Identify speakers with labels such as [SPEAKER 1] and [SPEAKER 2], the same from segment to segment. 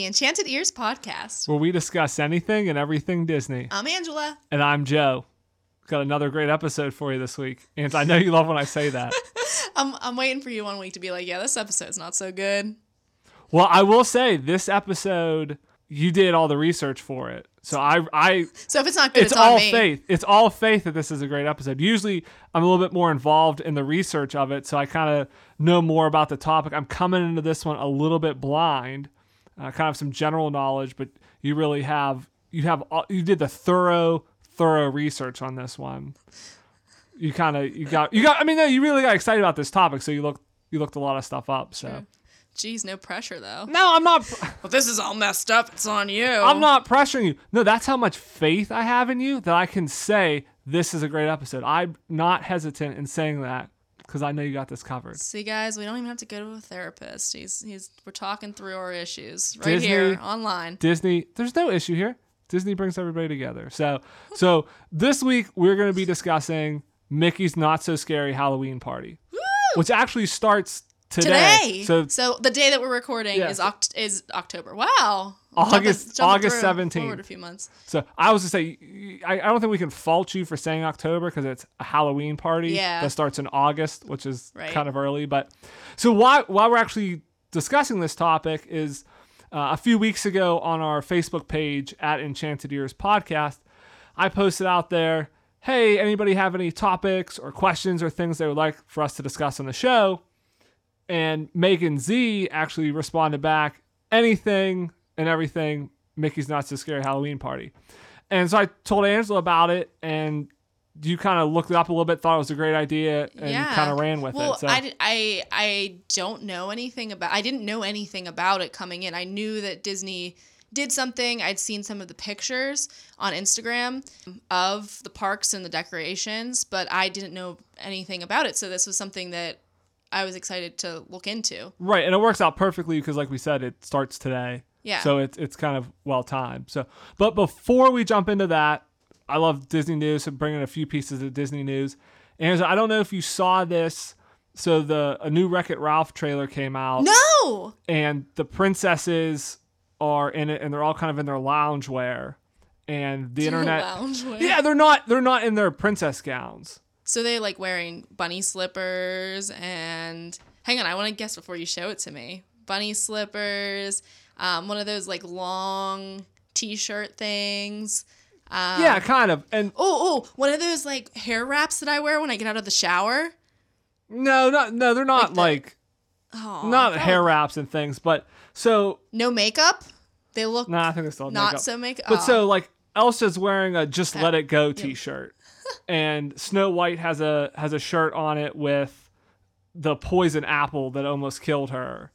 [SPEAKER 1] the Enchanted Ears podcast.
[SPEAKER 2] where we discuss anything and everything Disney.
[SPEAKER 1] I'm Angela.
[SPEAKER 2] And I'm Joe. Got another great episode for you this week. And I know you love when I say that.
[SPEAKER 1] I'm, I'm waiting for you one week to be like, yeah, this episode's not so good.
[SPEAKER 2] Well, I will say this episode, you did all the research for it. So I, I,
[SPEAKER 1] So if it's not good,
[SPEAKER 2] it's,
[SPEAKER 1] it's,
[SPEAKER 2] all
[SPEAKER 1] me.
[SPEAKER 2] faith. It's all faith that this is a great episode. Usually, I'm a little bit more involved in the research of it, so I kind of know more about the topic. I'm coming into this one a little bit blind, uh, kind of some general knowledge, but you really have you have all- you did the thorough thorough research on this one. You kind of you got you got. I mean, no, you really got excited about this topic, so you looked you looked a lot of stuff up. So
[SPEAKER 1] Geez, no pressure though.
[SPEAKER 2] no, I'm not.
[SPEAKER 1] Well, this is all messed up. It's on you.
[SPEAKER 2] I'm not pressuring you. No, that's how much faith I have in you that I can say this is a great episode. I'm not hesitant in saying that because I know you got this covered.
[SPEAKER 1] See, guys, we don't even have to go to a therapist. He's he's we're talking through our issues right
[SPEAKER 2] Disney-
[SPEAKER 1] here online.
[SPEAKER 2] Disney, there's no issue here. Disney brings everybody together. So, so this week we're going to be discussing Mickey's Not So Scary Halloween Party, which actually starts today.
[SPEAKER 1] Today,
[SPEAKER 2] So
[SPEAKER 1] so the day that we're recording
[SPEAKER 2] Yeah.
[SPEAKER 1] is Oct- is October. Wow,
[SPEAKER 2] August- August 17th.
[SPEAKER 1] Forward a few months.
[SPEAKER 2] So I was to say, I, I don't think we can fault you for saying October because it's a Halloween party
[SPEAKER 1] Yeah.
[SPEAKER 2] that starts in August, which is
[SPEAKER 1] Right.
[SPEAKER 2] kind of early. But so why why we're actually discussing this topic is uh, a few weeks ago on our Facebook page at Enchanted Ears Podcast, I posted out there, hey, anybody have any topics or questions or things they would like for us to discuss on the show? And Megan Z actually responded back, anything and everything, Mickey's Not So Scary Halloween Party. And so I told Angela about it, and you kind of looked it up a little bit, thought it was a great idea, and
[SPEAKER 1] yeah,
[SPEAKER 2] kind of ran with
[SPEAKER 1] well,
[SPEAKER 2] it. So
[SPEAKER 1] I, I I don't know anything about. I didn't know anything about it coming in. I knew that Disney did something. I'd seen some of the pictures on Instagram of the parks and the decorations, but I didn't know anything about it. So this was something that I was excited to look into.
[SPEAKER 2] right, and it works out perfectly because, like we said, it starts today.
[SPEAKER 1] Yeah.
[SPEAKER 2] So it's it's kind of well timed. So, but before we jump into that, I love Disney news. So bringing a few pieces of Disney news. And I don't know if you saw this. So the a new Wreck It Ralph trailer came out.
[SPEAKER 1] no.
[SPEAKER 2] and the princesses are in it and they're all kind of in their loungewear and the internet
[SPEAKER 1] Loungewear.
[SPEAKER 2] yeah they're not they're not in their princess gowns
[SPEAKER 1] So they like wearing bunny slippers and hang on, I want to guess before you show it to me. Bunny slippers, um, one of those like long t-shirt things. Um,
[SPEAKER 2] yeah kind of and
[SPEAKER 1] Oh, oh, one of those like hair wraps that I wear when I get out of the shower.
[SPEAKER 2] no not no they're not like,
[SPEAKER 1] the- Oh,
[SPEAKER 2] not hair wraps and things but so
[SPEAKER 1] No makeup. They look
[SPEAKER 2] no i think they still
[SPEAKER 1] not
[SPEAKER 2] makeup.
[SPEAKER 1] so makeup.
[SPEAKER 2] but so like elsa's wearing a just let it go t-shirt and snow white has a has a shirt on it with the poison apple that almost killed her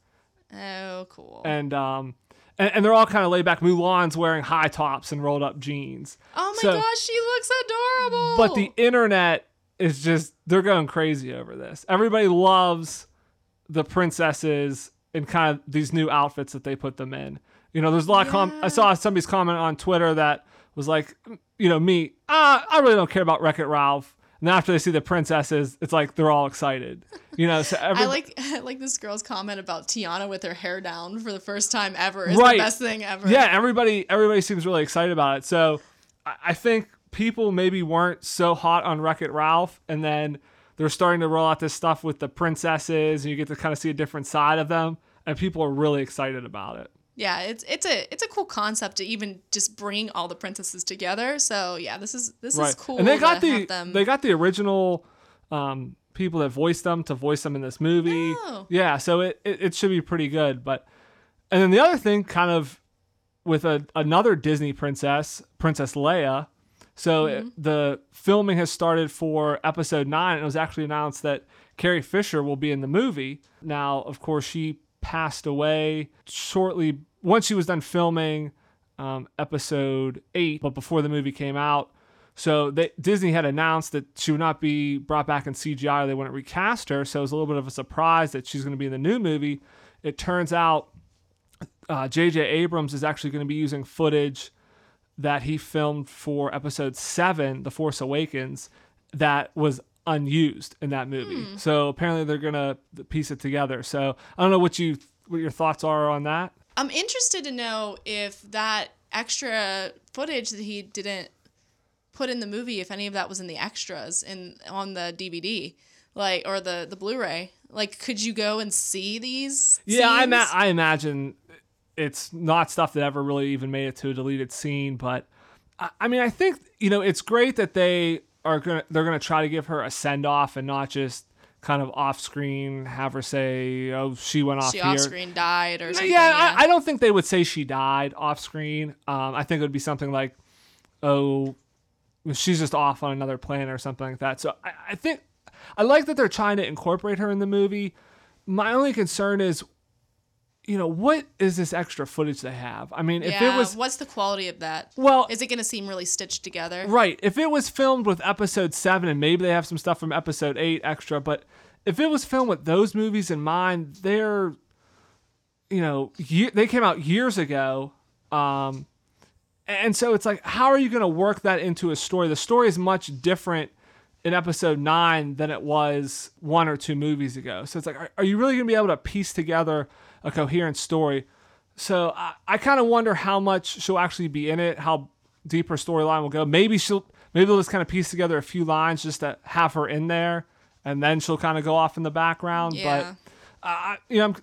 [SPEAKER 1] oh, cool.
[SPEAKER 2] and um and, and they're all kind of laid back. Mulan's wearing high tops and rolled up jeans.
[SPEAKER 1] oh my
[SPEAKER 2] so-
[SPEAKER 1] gosh, she looks adorable.
[SPEAKER 2] But the internet is just they're going crazy over this. Everybody loves the princesses and kind of these new outfits that they put them in. You know, there's a lot of com- I saw somebody's comment on Twitter that was like, you know, me, ah, I really don't care about Wreck It Ralph. And then after they see the princesses, it's like they're all excited. You know, so every,
[SPEAKER 1] I like I like this girl's comment about Tiana with her hair down for the first time ever. Is
[SPEAKER 2] Right.
[SPEAKER 1] the best thing ever.
[SPEAKER 2] yeah, everybody everybody seems really excited about it. So I, I think people maybe weren't so hot on Wreck It Ralph, and then they're starting to roll out this stuff with the princesses, and you get to kind of see a different side of them, and people are really excited about it.
[SPEAKER 1] Yeah, it's it's a it's a cool concept to even just bring all the princesses together. So yeah, this is this is cool.
[SPEAKER 2] and they got the
[SPEAKER 1] them.
[SPEAKER 2] they got the original um, people that voiced them to voice them in this movie.
[SPEAKER 1] Oh.
[SPEAKER 2] Yeah, so it, it it should be pretty good. But and then the other thing, kind of with a another Disney princess, Princess Leia. So it- the filming has started for episode nine, and it was actually announced that Carrie Fisher will be in the movie. Now, of course, she passed away shortly once she was done filming um, episode eight, but before the movie came out. So they, Disney had announced that she would not be brought back in CGI. Or they wouldn't recast her. So it was a little bit of a surprise that she's going to be in the new movie. It turns out uh, J.J. Abrams is actually going to be using footage that he filmed for episode seven, The Force Awakens, that was unused in that movie. Hmm. So apparently they're going to piece it together. So I don't know what you what your thoughts are on that.
[SPEAKER 1] I'm interested to know if that extra footage that he didn't put in the movie, if any of that was in the extras in on the DVD, like or the the Blu-ray. Like, could you go and see these?
[SPEAKER 2] Yeah, I, ma- I imagine it's not stuff that ever really even made it to a deleted scene. But I, I mean, I think you know it's great that they are gonna they're gonna try to give her a send off and not just kind of off screen have her say, "Oh, she went off
[SPEAKER 1] she
[SPEAKER 2] here."
[SPEAKER 1] off screen died or something.
[SPEAKER 2] yeah, I, I don't think they would say she died off screen. Um, I think it would be something like, "Oh, she's just off on another planet" or something like that. So I, I think I like that they're trying to incorporate her in the movie. My only concern is, you know, what is this extra footage they have? I mean, if it was
[SPEAKER 1] what's the quality of that?
[SPEAKER 2] well,
[SPEAKER 1] Is it going to seem really stitched together?
[SPEAKER 2] Right. If it was filmed with episode seven, and maybe they have some stuff from episode eight extra, but if it was filmed with those movies in mind, they're, you know, ye- they came out years ago. Um, and so it's like, how are you going to work that into a story? The story is much different in episode nine than it was one or two movies ago. So it's like, are, are you really going to be able to piece together a coherent story? So I, I kind of wonder how much she'll actually be in it, how deep her storyline will go. Maybe she'll, maybe they'll just kind of piece together a few lines just to have her in there, and then she'll kind of go off in the background.
[SPEAKER 1] Yeah.
[SPEAKER 2] But uh, you know, I'm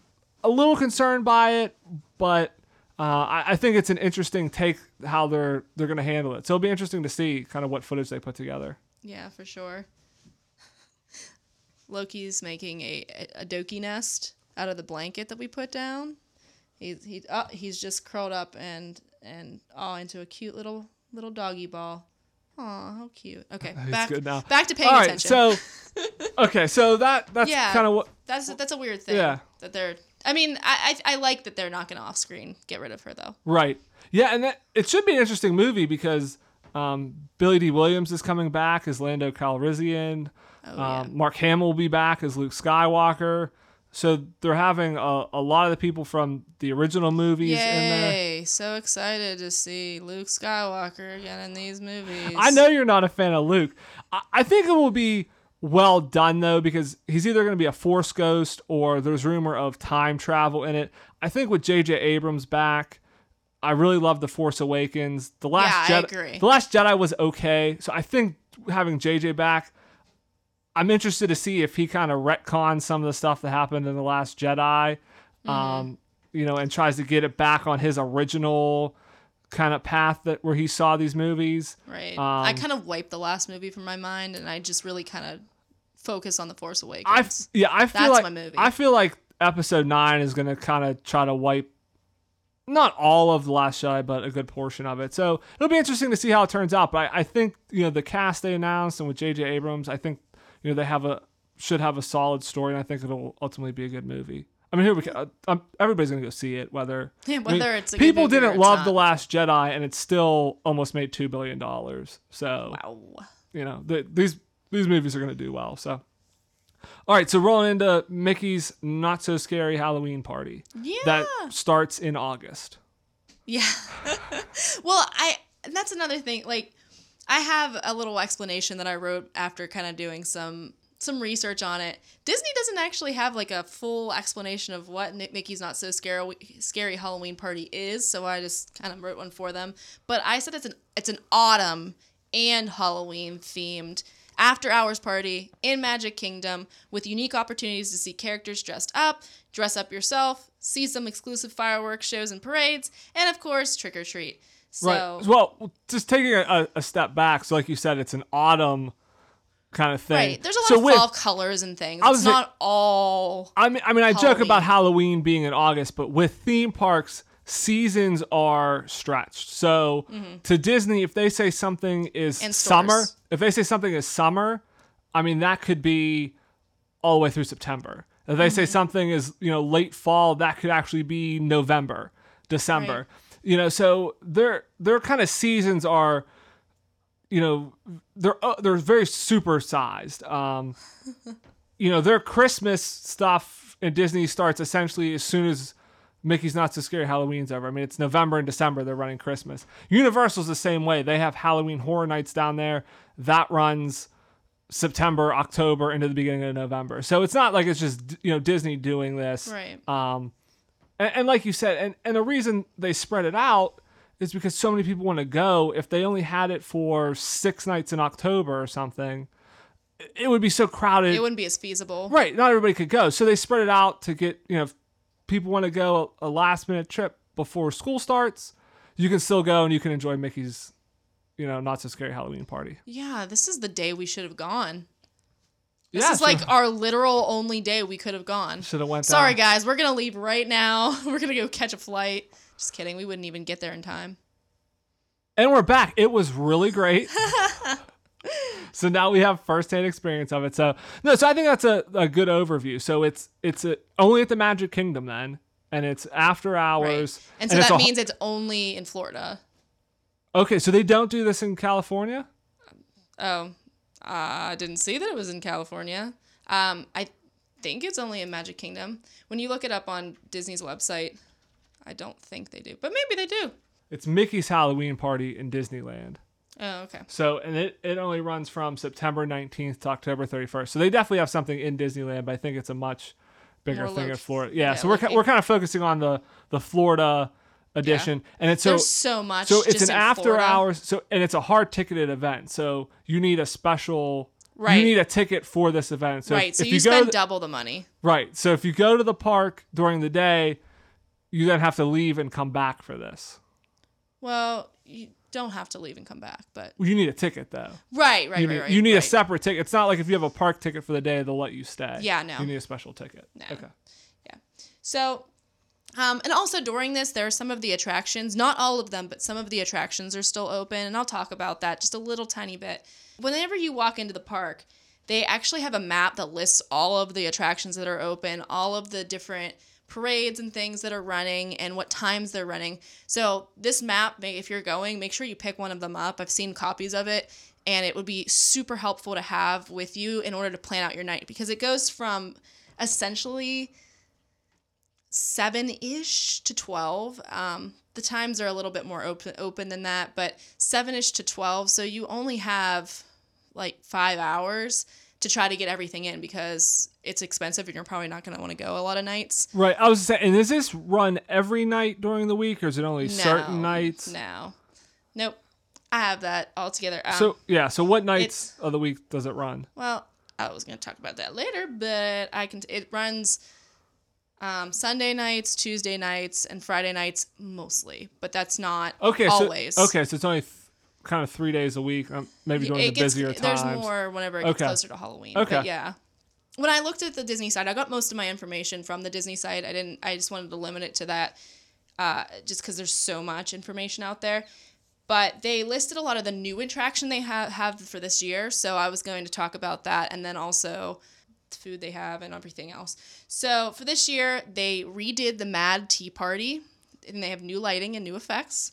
[SPEAKER 2] a little concerned by it, but uh, I, I think it's an interesting take how they're they're going to handle it. So it'll be interesting to see kind of what footage they put together.
[SPEAKER 1] Yeah, for sure. Loki's making a, a doki nest out of the blanket that we put down. He's he oh, he's just curled up and and all into a cute little little doggy ball. Aw, how cute. Okay,
[SPEAKER 2] He's
[SPEAKER 1] back
[SPEAKER 2] good now.
[SPEAKER 1] back to paying
[SPEAKER 2] All right,
[SPEAKER 1] attention.
[SPEAKER 2] so okay, so that that's
[SPEAKER 1] Yeah.
[SPEAKER 2] kind of what
[SPEAKER 1] that's that's a weird thing.
[SPEAKER 2] Yeah.
[SPEAKER 1] That they're. I mean, I, I I like that they're not gonna off screen get rid of her though.
[SPEAKER 2] Right. Yeah, and that, it should be an interesting movie because um, Billy Dee Williams is coming back as Lando Calrissian.
[SPEAKER 1] Oh,
[SPEAKER 2] um, Mark Hamill will be back as Luke Skywalker. So they're having a, a lot of the people from the original movies in there.
[SPEAKER 1] Yay! So excited to see Luke Skywalker again in these movies.
[SPEAKER 2] I know you're not a fan of Luke. I, I think it will be well done though because he's either going to be a Force ghost or there's rumor of time travel in it. I think with J.J. Abrams back, I really love the Force Awakens. The last
[SPEAKER 1] Yeah,
[SPEAKER 2] Jedi, the last Jedi was okay, so I think having J.J. back. I'm interested to see if he kind of retcons some of the stuff that happened in the Last Jedi,
[SPEAKER 1] Mm-hmm.
[SPEAKER 2] um, you know, and tries to get it back on his original kind of path that where he saw these movies.
[SPEAKER 1] Right. I
[SPEAKER 2] Um,
[SPEAKER 1] kind of wiped the last movie from my mind, and I just really kind of focus on the Force
[SPEAKER 2] I
[SPEAKER 1] Awakens.
[SPEAKER 2] yeah, I feel
[SPEAKER 1] That's
[SPEAKER 2] like
[SPEAKER 1] my movie.
[SPEAKER 2] I feel like episode nine is gonna kind of try to wipe not all of the Last Jedi, but a good portion of it. So it'll be interesting to see how it turns out. But I, I think you know the cast they announced and with J.J. Abrams, I think you know they have a should have a solid story, and I think it'll ultimately be a good movie. I mean, here we go. Um, everybody's gonna go see it, whether
[SPEAKER 1] Yeah,
[SPEAKER 2] I mean,
[SPEAKER 1] whether it's a good
[SPEAKER 2] people didn't love
[SPEAKER 1] not.
[SPEAKER 2] the Last Jedi, and it still almost made two billion dollars. So
[SPEAKER 1] wow.
[SPEAKER 2] you know the, these these movies are going to do well so all right so rolling into mickey's not so scary halloween party
[SPEAKER 1] Yeah.
[SPEAKER 2] that starts in august
[SPEAKER 1] Yeah. well, I and that's another thing. Like, I have a little explanation that I wrote after kind of doing some some research on it. Disney doesn't actually have like a full explanation of what Mickey's Not So Scary Scary Halloween Party is, so I just kind of wrote one for them. But I said it's an it's an autumn and Halloween themed after hours party in Magic Kingdom with unique opportunities to see characters dressed up, dress up yourself, see some exclusive fireworks shows and parades, and of course, trick or treat. So,
[SPEAKER 2] right well just taking a, a step back so like you said it's an autumn kind of thing
[SPEAKER 1] right, there's a lot
[SPEAKER 2] so
[SPEAKER 1] of
[SPEAKER 2] with,
[SPEAKER 1] fall colors and things. It's not all.
[SPEAKER 2] I mean, I mean, I joke about Halloween being in August, but with theme parks, seasons are stretched. So to Disney, if they say something is
[SPEAKER 1] Mm-hmm.
[SPEAKER 2] Summer, if they say something is summer, I mean that could be all the way through September. If they
[SPEAKER 1] Mm-hmm.
[SPEAKER 2] say something is you know late fall, that could actually be November, December.
[SPEAKER 1] Right.
[SPEAKER 2] You know, so their their kind of seasons are you know they're uh, they're very super sized. Um, you know their Christmas stuff in Disney starts essentially as soon as Mickey's Not So Scary Halloween's over. I mean it's November and December they're running Christmas. Universal's the same way. They have Halloween Horror Nights down there that runs September, October into the beginning of November. So it's not like it's just you know Disney doing this.
[SPEAKER 1] Right.
[SPEAKER 2] Um, And, and like you said, and, and the reason they spread it out is because so many people want to go. If they only had it for six nights in October or something, it would be so crowded.
[SPEAKER 1] It wouldn't be as feasible.
[SPEAKER 2] Right, not everybody could go. So they spread it out to get, you know, if people want to go a last minute trip before school starts, you can still go and you can enjoy Mickey's, you know, not so scary Halloween party.
[SPEAKER 1] Yeah, this is the day we should have gone. This
[SPEAKER 2] Yeah,
[SPEAKER 1] is
[SPEAKER 2] so-
[SPEAKER 1] like our literal only day we could have gone.
[SPEAKER 2] Should have went
[SPEAKER 1] Sorry,
[SPEAKER 2] down.
[SPEAKER 1] guys, we're gonna leave right now. We're gonna go catch a flight. Just kidding. We wouldn't even get there in time.
[SPEAKER 2] And we're back. It was really great. so now we have firsthand experience of it. So no, so I think that's a, a good overview. So it's it's a, only at the Magic Kingdom then, and it's after
[SPEAKER 1] Right.
[SPEAKER 2] hours.
[SPEAKER 1] And so
[SPEAKER 2] it's
[SPEAKER 1] that
[SPEAKER 2] a-
[SPEAKER 1] means it's only in Florida.
[SPEAKER 2] okay. So they don't do this in California.
[SPEAKER 1] Um, oh, I didn't see that it was in California. Um, I think it's only in Magic Kingdom. When you look it up on Disney's website, I don't think they do, but maybe they do.
[SPEAKER 2] It's Mickey's Halloween party in Disneyland.
[SPEAKER 1] Oh, okay.
[SPEAKER 2] So and it, it only runs from September 19th to October 31st. So they definitely have something in Disneyland, but I think it's a much bigger
[SPEAKER 1] More
[SPEAKER 2] thing
[SPEAKER 1] low-
[SPEAKER 2] in Florida. Yeah,
[SPEAKER 1] yeah,
[SPEAKER 2] so we're we're kind of focusing on the the Florida edition, and it's so
[SPEAKER 1] There's so much.
[SPEAKER 2] so it's an after
[SPEAKER 1] Florida.
[SPEAKER 2] hours. So and it's a hard ticketed event. So you need a special.
[SPEAKER 1] Right.
[SPEAKER 2] You need a ticket for this event. So
[SPEAKER 1] right.
[SPEAKER 2] if,
[SPEAKER 1] So
[SPEAKER 2] if
[SPEAKER 1] you,
[SPEAKER 2] you,
[SPEAKER 1] spend double the money.
[SPEAKER 2] right. So if you go to the park during the day, you then have to leave and come back for this.
[SPEAKER 1] Well, you don't have to leave and come back, but
[SPEAKER 2] You need a ticket though.
[SPEAKER 1] right, right,
[SPEAKER 2] you
[SPEAKER 1] right,
[SPEAKER 2] need,
[SPEAKER 1] right.
[SPEAKER 2] you need a separate ticket. It's not like if you have a park ticket for the day, they'll let you stay.
[SPEAKER 1] Yeah, no.
[SPEAKER 2] You need a special ticket.
[SPEAKER 1] No.
[SPEAKER 2] Okay.
[SPEAKER 1] Yeah so, um, and also during this, there are some of the attractions, not all of them, but some of the attractions are still open. And I'll talk about that just a little tiny bit. Whenever you walk into the park, they actually have a map that lists all of the attractions that are open, all of the different parades and things that are running, and what times they're running. So, this map, if you're going, make sure you pick one of them up. I've seen copies of it, and it would be super helpful to have with you in order to plan out your night because it goes from essentially seven ish to 12. Um, the times are a little bit more open, open than that, but seven ish to 12. So you only have like five hours to try to get everything in because it's expensive and you're probably not going to want to go a lot of nights.
[SPEAKER 2] Right. I was saying, and is this run every night during the week, or is it only certain nights?
[SPEAKER 1] No. Nope. I have that all together. Um,
[SPEAKER 2] So yeah. So what nights of the week does it run?
[SPEAKER 1] Well, I was going to talk about that later, but I can. It runs um, Sunday nights, Tuesday nights, and Friday nights mostly, but that's not
[SPEAKER 2] Okay.
[SPEAKER 1] always.
[SPEAKER 2] So, okay. So it's only th- kind of three days a week, um, maybe during
[SPEAKER 1] it
[SPEAKER 2] the
[SPEAKER 1] gets,
[SPEAKER 2] busier
[SPEAKER 1] There's
[SPEAKER 2] times.
[SPEAKER 1] more whenever it gets
[SPEAKER 2] Okay.
[SPEAKER 1] closer to Halloween.
[SPEAKER 2] Okay.
[SPEAKER 1] But yeah. When I looked at the Disney site, I got most of my information from the Disney site. I didn't. I just wanted to limit it to that, uh, just because there's so much information out there. But they listed a lot of the new attraction they have have for this year. So I was going to talk about that, and then also food they have and everything else. So for this year, they redid the Mad Tea Party, and they have new lighting and new effects.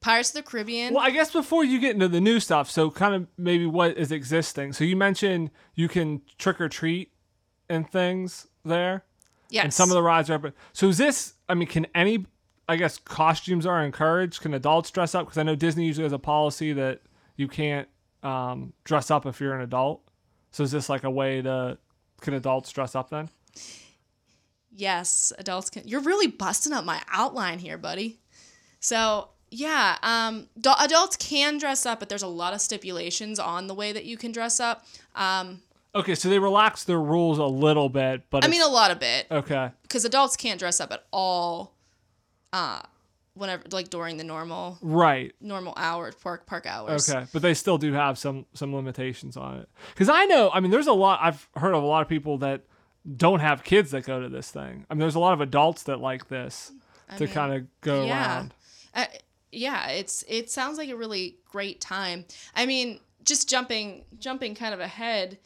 [SPEAKER 1] Pirates of the Caribbean.
[SPEAKER 2] Well, I guess before you get into the new stuff, so kind of maybe what is existing. So you mentioned you can trick or treat and things there,
[SPEAKER 1] yes.
[SPEAKER 2] and some of the rides are. So is this? I mean, can any? I guess costumes are encouraged. Can adults dress up? Because I know Disney usually has a policy that you can't um, dress up if you're an adult. So is this like a way to? Can adults dress up then?
[SPEAKER 1] Yes, adults can. You're really busting up my outline here, buddy. So yeah, um, adults can dress up, but there's a lot of stipulations on the way that you can dress up. Um,
[SPEAKER 2] Okay, so they relax their rules a little bit, but
[SPEAKER 1] I mean, a lot of it,
[SPEAKER 2] okay,
[SPEAKER 1] because adults can't dress up at all. Uh, whenever like during the normal
[SPEAKER 2] right.
[SPEAKER 1] normal hours, park park hours.
[SPEAKER 2] Okay, but they still do have some some limitations on it. Because I know, I mean, there's a lot. I've heard of a lot of people that don't have kids that go to this thing. I mean, there's a lot of adults that like this to kind of go
[SPEAKER 1] yeah.
[SPEAKER 2] around.
[SPEAKER 1] Uh, yeah, it's it sounds like a really great time. I mean, just jumping jumping kind of ahead,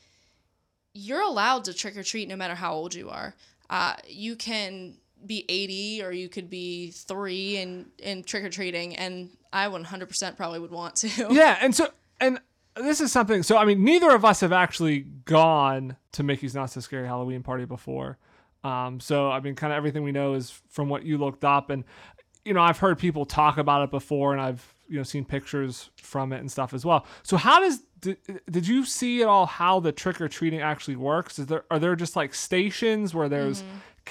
[SPEAKER 1] you're allowed to trick or treat no matter how old you are. Uh, you can be 80 or you could be three and in trick or treating, and I 100% probably would want to.
[SPEAKER 2] Yeah, and so and this is something. So I mean, neither of us have actually gone to Mickey's Not So Scary Halloween Party before. Um, so I mean, kind of everything we know is from what you looked up, and you know, I've heard people talk about it before, and I've you know seen pictures from it and stuff as well. So how does did, did you see at all how the trick or treating actually works? Is there are there just like stations where there's are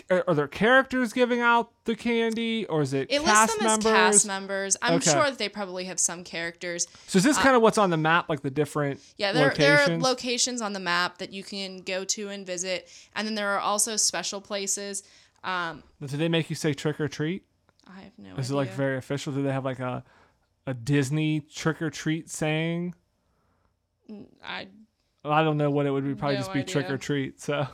[SPEAKER 2] are there characters giving out the candy, or is it,
[SPEAKER 1] It
[SPEAKER 2] cast
[SPEAKER 1] lists them
[SPEAKER 2] members?
[SPEAKER 1] as cast members. I'm
[SPEAKER 2] Okay.
[SPEAKER 1] sure that they probably have some characters.
[SPEAKER 2] so is this kind of what's on the map, like the different
[SPEAKER 1] Yeah, there, there are
[SPEAKER 2] locations?
[SPEAKER 1] locations on the map that you can go to and visit, and then there are also special places. Um,
[SPEAKER 2] Did they make you say trick or treat?
[SPEAKER 1] I have no
[SPEAKER 2] Is it like very official? Do they have like a a Disney trick or treat saying?
[SPEAKER 1] I
[SPEAKER 2] I don't know what it would be. Probably
[SPEAKER 1] No
[SPEAKER 2] just be trick or treat. So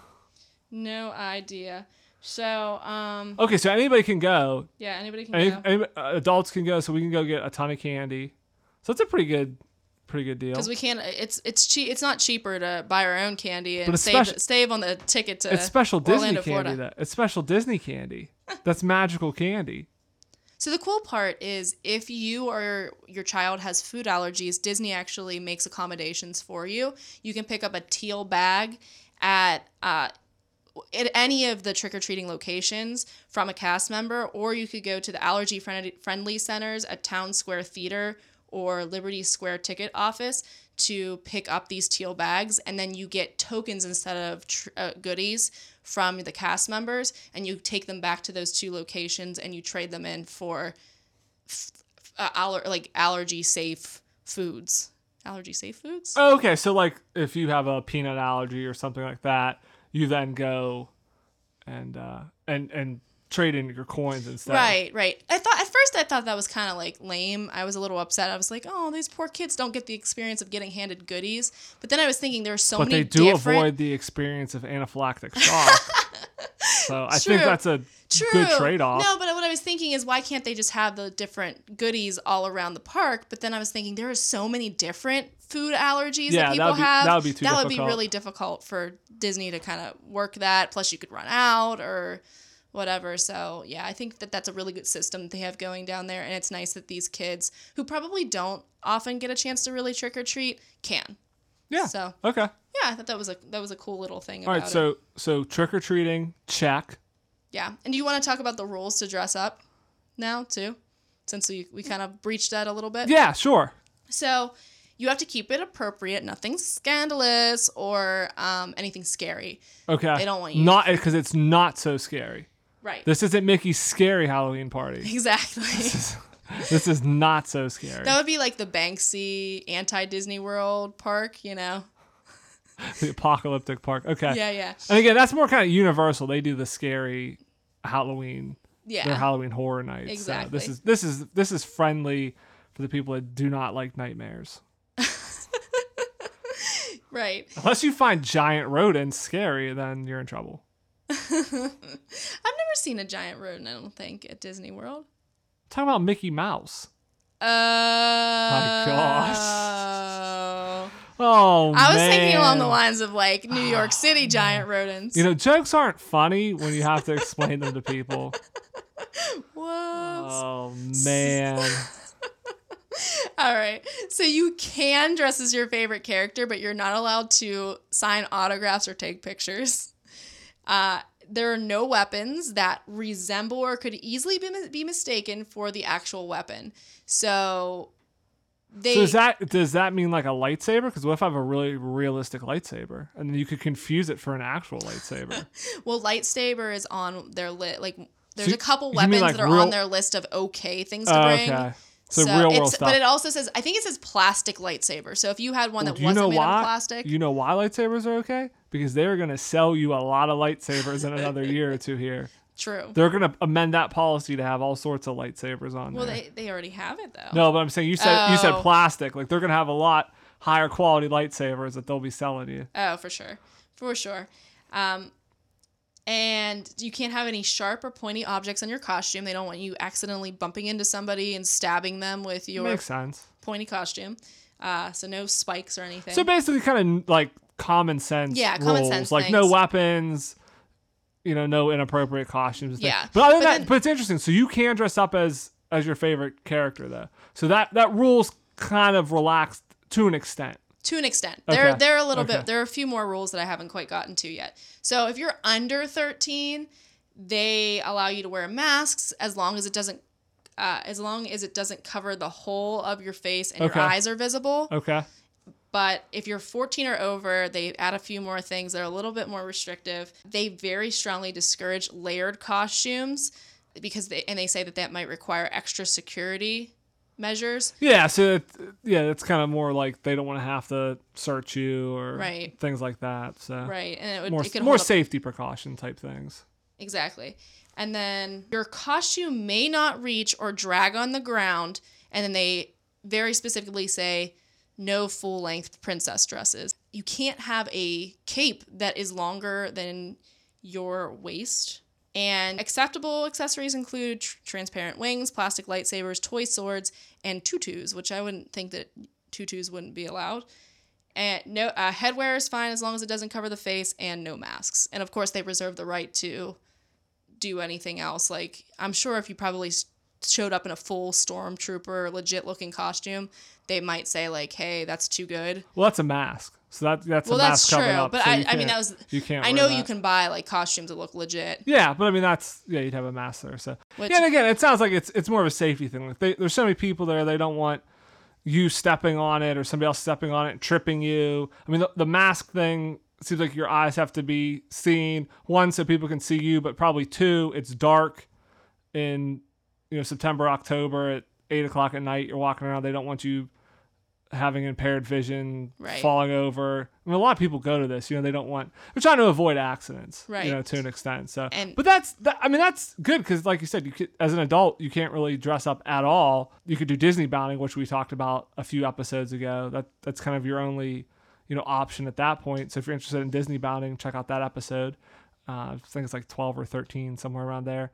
[SPEAKER 1] no idea. So um,
[SPEAKER 2] okay, so anybody can go.
[SPEAKER 1] yeah, anybody can
[SPEAKER 2] Any,
[SPEAKER 1] go
[SPEAKER 2] any, uh, adults can go, so we can go get a ton of candy. So it's a pretty good, pretty good deal.
[SPEAKER 1] because we can't. It's it's cheap. It's not cheaper to buy our own candy and
[SPEAKER 2] it's
[SPEAKER 1] save
[SPEAKER 2] special-
[SPEAKER 1] save on the ticket to.
[SPEAKER 2] It's special Disney
[SPEAKER 1] Orlando,
[SPEAKER 2] candy.
[SPEAKER 1] Florida.
[SPEAKER 2] That it's special Disney candy. That's magical candy.
[SPEAKER 1] So the cool part is if you or your child has food allergies, Disney actually makes accommodations for you. You can pick up a teal bag at uh, at any of the trick or treating locations from a cast member, or you could go to the allergy friendly centers at Town Square Theater or Liberty Square ticket office to pick up these teal bags, and then you get tokens instead of tr- uh, goodies from the cast members, and you take them back to those two locations and you trade them in for f- uh, aller- like allergy safe foods. Allergy safe foods?
[SPEAKER 2] Oh, okay, so like if you have a peanut allergy or something like that, you then go and uh, and and trade in your coins instead.
[SPEAKER 1] Right, right. I thought at first I thought that was kind of like lame. I was a little upset. I was like, "Oh, these poor kids don't get the experience of getting handed goodies." But then I was thinking there are so
[SPEAKER 2] But
[SPEAKER 1] many
[SPEAKER 2] they do
[SPEAKER 1] different
[SPEAKER 2] avoid the experience of anaphylactic shock. so I think that's a
[SPEAKER 1] True.
[SPEAKER 2] good trade off.
[SPEAKER 1] No, but what I was thinking is why can't they just have the different goodies all around the park? But then I was thinking there are so many different food allergies
[SPEAKER 2] Yeah,
[SPEAKER 1] that people
[SPEAKER 2] that be-
[SPEAKER 1] have.
[SPEAKER 2] that would be too
[SPEAKER 1] That would be really difficult for Disney to kind of work that. Plus, you could run out or whatever. So yeah, I think that that's a really good system they have going down there, and it's nice that these kids who probably don't often get a chance to really trick or treat can.
[SPEAKER 2] Yeah.
[SPEAKER 1] So
[SPEAKER 2] okay.
[SPEAKER 1] yeah, I thought that was a that was a cool little thing.
[SPEAKER 2] All
[SPEAKER 1] about
[SPEAKER 2] right.
[SPEAKER 1] it.
[SPEAKER 2] So so trick or treating check.
[SPEAKER 1] Yeah. And do you want to talk about the rules to dress up now, too? Since we, we kind of breached that a little bit.
[SPEAKER 2] Yeah. Sure.
[SPEAKER 1] So you have to keep it appropriate, nothing scandalous or um, anything scary.
[SPEAKER 2] Okay.
[SPEAKER 1] They don't want you-
[SPEAKER 2] Not because it's not so scary.
[SPEAKER 1] Right.
[SPEAKER 2] This isn't Mickey's scary Halloween party.
[SPEAKER 1] exactly.
[SPEAKER 2] This is not so scary.
[SPEAKER 1] that would be like the Banksy anti Disney World park, you know?
[SPEAKER 2] the apocalyptic park. Okay.
[SPEAKER 1] Yeah, yeah.
[SPEAKER 2] And again, that's more kind of universal. They do the scary Halloween,
[SPEAKER 1] Yeah.
[SPEAKER 2] their Halloween horror nights. So
[SPEAKER 1] Exactly.
[SPEAKER 2] this is this is this is friendly for the people that do not like nightmares.
[SPEAKER 1] Right.
[SPEAKER 2] Unless you find giant rodents scary, then you're in trouble.
[SPEAKER 1] I've never seen a giant rodent, I don't think, at Disney World.
[SPEAKER 2] Talk about Mickey Mouse.
[SPEAKER 1] Uh,
[SPEAKER 2] My gosh. Oh,
[SPEAKER 1] I was thinking along the lines of like New York City giant rodents.
[SPEAKER 2] You know, jokes aren't funny when you have to explain them to people.
[SPEAKER 1] Whoops.
[SPEAKER 2] Oh man.
[SPEAKER 1] All right. So you can dress as your favorite character, but you're not allowed to sign autographs or take pictures. Uh, there are no weapons that resemble or could easily be, be mistaken for the actual weapon. So they
[SPEAKER 2] So does that does that mean like a lightsaber? Because what if I have a really realistic lightsaber, and then you could confuse it for an actual lightsaber?
[SPEAKER 1] well, lightsaber is on their lit. Like there's
[SPEAKER 2] you-
[SPEAKER 1] a couple weapons
[SPEAKER 2] like,
[SPEAKER 1] that are
[SPEAKER 2] real-
[SPEAKER 1] on their list of okay things to
[SPEAKER 2] Oh,
[SPEAKER 1] bring.
[SPEAKER 2] okay. So, real world
[SPEAKER 1] it's,
[SPEAKER 2] stuff.
[SPEAKER 1] But it also says, I think it says plastic lightsaber. So if you had one that
[SPEAKER 2] Do you
[SPEAKER 1] wasn't
[SPEAKER 2] know
[SPEAKER 1] made
[SPEAKER 2] why?
[SPEAKER 1] of plastic,
[SPEAKER 2] You know why lightsabers are okay? Because they're gonna sell you a lot of lightsabers in another year or two here.
[SPEAKER 1] true.
[SPEAKER 2] They're gonna amend that policy to have all sorts of lightsabers on
[SPEAKER 1] Well,
[SPEAKER 2] there.
[SPEAKER 1] they, they already have it though.
[SPEAKER 2] no, but I'm saying you said you said
[SPEAKER 1] Oh.
[SPEAKER 2] plastic. Like they're gonna have a lot higher quality lightsabers that they'll be selling you.
[SPEAKER 1] Oh, for sure, for sure. Um, and you can't have any sharp or pointy objects on your costume. They don't want you accidentally bumping into somebody and stabbing them with your
[SPEAKER 2] Makes sense.
[SPEAKER 1] pointy costume. Uh, so no spikes or anything.
[SPEAKER 2] So basically, kind of like common sense.
[SPEAKER 1] Yeah, common sense
[SPEAKER 2] Like no
[SPEAKER 1] things.
[SPEAKER 2] weapons. You know, no inappropriate costumes. and things.
[SPEAKER 1] Yeah,
[SPEAKER 2] but other than
[SPEAKER 1] but
[SPEAKER 2] that,
[SPEAKER 1] then-
[SPEAKER 2] but it's interesting. So you can dress up as as your favorite character though. So that that rule's kind of relaxed to an extent.
[SPEAKER 1] To an extent. There,
[SPEAKER 2] Okay.
[SPEAKER 1] there are a little
[SPEAKER 2] Okay.
[SPEAKER 1] bit. There are a few more rules that I haven't quite gotten to yet. So if you're under 13, they allow you to wear masks as long as it doesn't, uh, as long as it doesn't cover the whole of your face and
[SPEAKER 2] Okay.
[SPEAKER 1] your eyes are visible.
[SPEAKER 2] Okay.
[SPEAKER 1] But if you're 14 or over, they add a few more things that are a little bit more restrictive. They very strongly discourage layered costumes because they and they say that that might require extra security measures.
[SPEAKER 2] Yeah, so it, yeah, it's kind of more like they don't want to have to search you or
[SPEAKER 1] Right.
[SPEAKER 2] things like that. So
[SPEAKER 1] Right. And it would
[SPEAKER 2] more
[SPEAKER 1] it
[SPEAKER 2] more
[SPEAKER 1] hold up-
[SPEAKER 2] safety precaution type things.
[SPEAKER 1] Exactly. And then your costume may not reach or drag on the ground. And then they very specifically say no full length princess dresses. You can't have a cape that is longer than your waist. And acceptable accessories include tr- transparent wings, plastic lightsabers, toy swords, and tutus, which I wouldn't think that tutus wouldn't be allowed. And no uh, headwear is fine as long as it doesn't cover the face, and no masks. And of course, they reserve the right to do anything else. Like I'm sure if you probably showed up in a full stormtrooper, legit looking costume, they might say like, "Hey, that's too good."
[SPEAKER 2] Well, that's a mask. So that that's
[SPEAKER 1] Well,
[SPEAKER 2] a
[SPEAKER 1] that's true,
[SPEAKER 2] up.
[SPEAKER 1] but
[SPEAKER 2] so
[SPEAKER 1] I- I mean, that was-
[SPEAKER 2] you can't.
[SPEAKER 1] I know you can buy like costumes that look legit.
[SPEAKER 2] Yeah, but I mean that's yeah, you'd have a mask there. So
[SPEAKER 1] Which-
[SPEAKER 2] yeah, and again, it sounds like it's it's more of a safety thing. Like they, there's so many people there, they don't want you stepping on it or somebody else stepping on it and tripping you. I mean, the, the mask thing seems like your eyes have to be seen one so people can see you, but probably two, it's dark in you know September, October at eight o'clock at night. You're walking around, they don't want you having impaired vision,
[SPEAKER 1] Right.
[SPEAKER 2] falling over. I mean, a lot of people go to this. You know, they don't want. They're trying to avoid accidents,
[SPEAKER 1] Right.
[SPEAKER 2] You know, to an extent. So,
[SPEAKER 1] And-
[SPEAKER 2] but that's. That, I mean, that's good because, like you said, you could, as an adult, you can't really dress up at all. You could do Disney bounding, which we talked about a few episodes ago. That that's kind of your only, you know, option at that point. So if you're interested in Disney bounding, check out that episode. Uh, I think it's like 12 or 13, somewhere around there.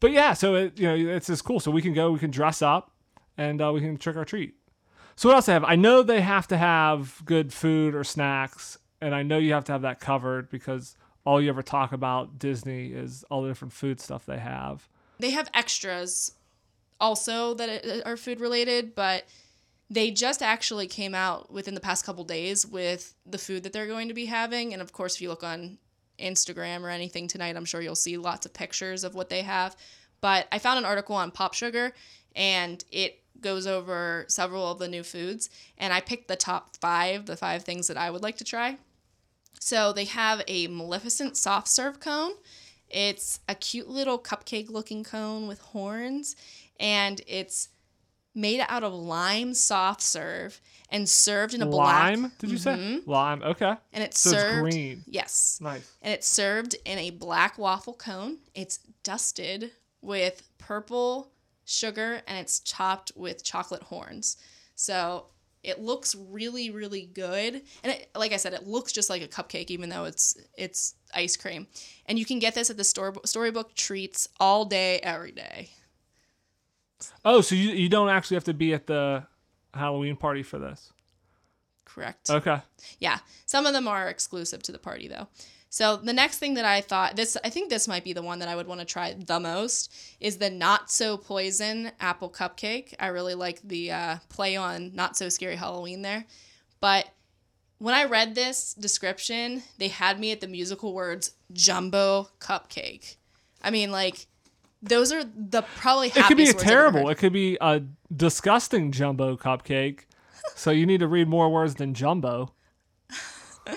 [SPEAKER 2] But yeah, so it, you know, it's just cool. So we can go, we can dress up, and uh, we can trick or treat. So what else I have? I know they have to have good food or snacks, and I know you have to have that covered because all you ever talk about Disney is all the different food stuff they have.
[SPEAKER 1] They have extras also that are food related, but they just actually came out within the past couple days with the food that they're going to be having. And of course, if you look on Instagram or anything tonight, I'm sure you'll see lots of pictures of what they have. But I found an article on Pop Sugar and it goes over several of the new foods. And I picked the top five, the five things that I would like to try. So they have a Maleficent soft serve cone. It's a cute little cupcake looking cone with horns, and it's made out of lime soft serve and served in a black.
[SPEAKER 2] Lime? Did you say mm-hmm. lime? Okay.
[SPEAKER 1] And it's
[SPEAKER 2] So it's
[SPEAKER 1] served.
[SPEAKER 2] green.
[SPEAKER 1] Yes.
[SPEAKER 2] Nice.
[SPEAKER 1] And it's served in a black waffle cone. It's dusted with purple sugar and it's topped with chocolate horns. So it looks really, really good. And it, like I said, it looks just like a cupcake, even though it's it's ice cream. And you can get this at the store storybook treats all day, every day.
[SPEAKER 2] Oh, so you you don't actually have to be at the Halloween party for this?
[SPEAKER 1] Correct.
[SPEAKER 2] Okay.
[SPEAKER 1] Yeah, some of them are exclusive to the party though. So the next thing that I thought this I think this might be the one that I would want to try the most is the not so poison apple cupcake. I really like the uh, play on not so scary Halloween there, but when I read this description, they had me at the musical words jumbo cupcake. I mean, like those are the probably
[SPEAKER 2] It could be a
[SPEAKER 1] happiest words I've ever
[SPEAKER 2] terrible. It could be a disgusting jumbo cupcake. so you need to read more words than jumbo.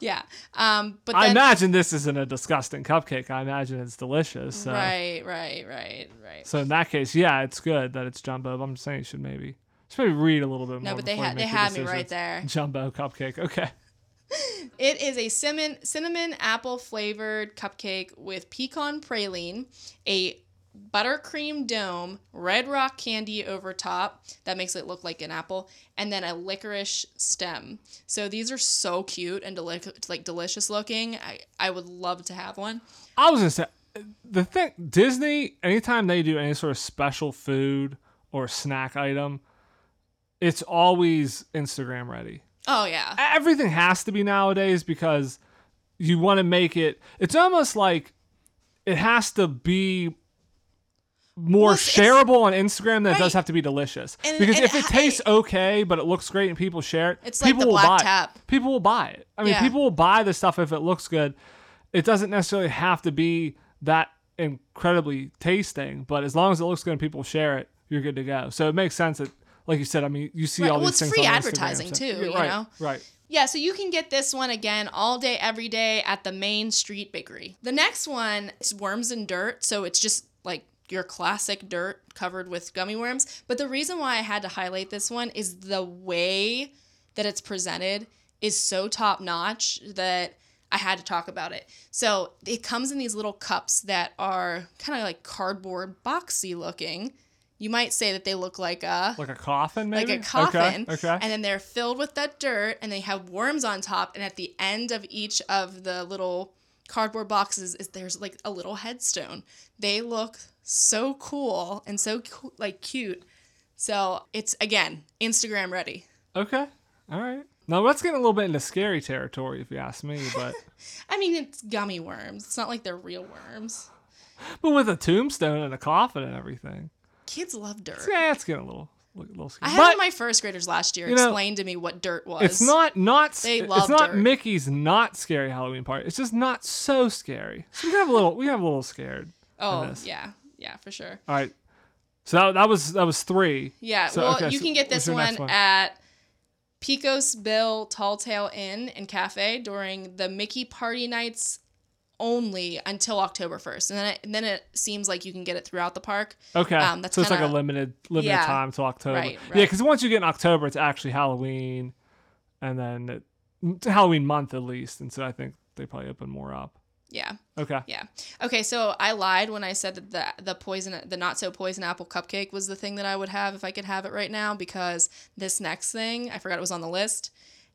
[SPEAKER 1] Yeah, um, but
[SPEAKER 2] I imagine this isn't a disgusting cupcake. I imagine it's delicious. So.
[SPEAKER 1] right, right, right, right.
[SPEAKER 2] So in that case, yeah, it's good that it's jumbo. I'm saying you should maybe should maybe read a little bit more.
[SPEAKER 1] No, but they had they had me right there.
[SPEAKER 2] Jumbo cupcake. Okay.
[SPEAKER 1] It is a cinnamon cinnamon apple flavored cupcake with pecan praline, a buttercream dome, red rock candy over top that makes it look like an apple, and then a licorice stem. So these are so cute and like delicious looking. I, I would love to have one.
[SPEAKER 2] I was gonna say the thing Disney. Anytime they do any sort of special food or snack item, it's always Instagram ready.
[SPEAKER 1] Oh yeah.
[SPEAKER 2] Everything has to be nowadays because you want to make it. It's almost like it has to be more
[SPEAKER 1] Well,
[SPEAKER 2] shareable on Instagram than it does have to be delicious.
[SPEAKER 1] And-
[SPEAKER 2] because
[SPEAKER 1] and
[SPEAKER 2] if it
[SPEAKER 1] ha-
[SPEAKER 2] tastes okay, but it looks great and people share it,
[SPEAKER 1] It's like
[SPEAKER 2] people
[SPEAKER 1] the
[SPEAKER 2] will
[SPEAKER 1] Black
[SPEAKER 2] buy it. People will buy it. I mean,
[SPEAKER 1] Yeah.
[SPEAKER 2] people will buy the stuff if it looks good. It doesn't necessarily have to be that incredibly tasting, but as long as it looks good and people share it, you're good to go. So it makes sense that like you said, I mean, you see
[SPEAKER 1] Right,
[SPEAKER 2] all
[SPEAKER 1] well,
[SPEAKER 2] these
[SPEAKER 1] it's
[SPEAKER 2] things
[SPEAKER 1] free
[SPEAKER 2] on Instagram,
[SPEAKER 1] advertising,
[SPEAKER 2] so-
[SPEAKER 1] too,
[SPEAKER 2] Yeah,
[SPEAKER 1] you
[SPEAKER 2] right,
[SPEAKER 1] know?
[SPEAKER 2] Right.
[SPEAKER 1] Yeah, so you can get this one again all day, every day at the Main Street Bakery. The next one is worms and dirt, so it's just like your classic dirt covered with gummy worms. But the reason why I had to highlight this one is the way that it's presented is so top notch that I had to talk about it. So it comes in these little cups that are kind of like cardboard boxy looking. You might say that they look like a
[SPEAKER 2] Like a coffin, maybe.
[SPEAKER 1] like a coffin.
[SPEAKER 2] Okay. okay.
[SPEAKER 1] And then they're filled with that dirt and they have worms on top. And at the end of each of the little cardboard boxes is there's like a little headstone. They look so cool and so like cute. So it's again, Instagram ready.
[SPEAKER 2] okay. All right. Now let's get a little bit into scary territory, if you ask me. But
[SPEAKER 1] I mean, it's gummy worms. It's not like they're real worms.
[SPEAKER 2] but with a tombstone and a coffin and everything,
[SPEAKER 1] Kids love dirt.
[SPEAKER 2] yeah, it's getting a little, a little
[SPEAKER 1] I had
[SPEAKER 2] But
[SPEAKER 1] my first graders last year explain to me what dirt was.
[SPEAKER 2] it's not not.
[SPEAKER 1] They
[SPEAKER 2] it's
[SPEAKER 1] love
[SPEAKER 2] not
[SPEAKER 1] dirt.
[SPEAKER 2] Mickey's not scary Halloween party. It's just not so scary. So we have a little. We have a little scared.
[SPEAKER 1] Oh, yeah. Yeah, for sure.
[SPEAKER 2] All right. So that, that was that was three.
[SPEAKER 1] Yeah,
[SPEAKER 2] So,
[SPEAKER 1] well,
[SPEAKER 2] okay,
[SPEAKER 1] you
[SPEAKER 2] so
[SPEAKER 1] can get this one,
[SPEAKER 2] one?
[SPEAKER 1] at Pecos Bill Tall Tale Inn and Cafe during the Mickey Party Nights only until October 1st. And then it, and then it seems like you can get it throughout the park.
[SPEAKER 2] Okay.
[SPEAKER 1] Um, that's
[SPEAKER 2] so it's like a limited limited
[SPEAKER 1] Yeah.
[SPEAKER 2] time till October.
[SPEAKER 1] Right, right.
[SPEAKER 2] Yeah, because once you get in October, it's actually Halloween, and then it, it's Halloween month at least, and so I think they probably open more up.
[SPEAKER 1] Yeah.
[SPEAKER 2] Okay.
[SPEAKER 1] Yeah. Okay, so I lied when I said that the the poison the not so poison apple cupcake was the thing that I would have if I could have it right now because this next thing, I forgot it was on the list.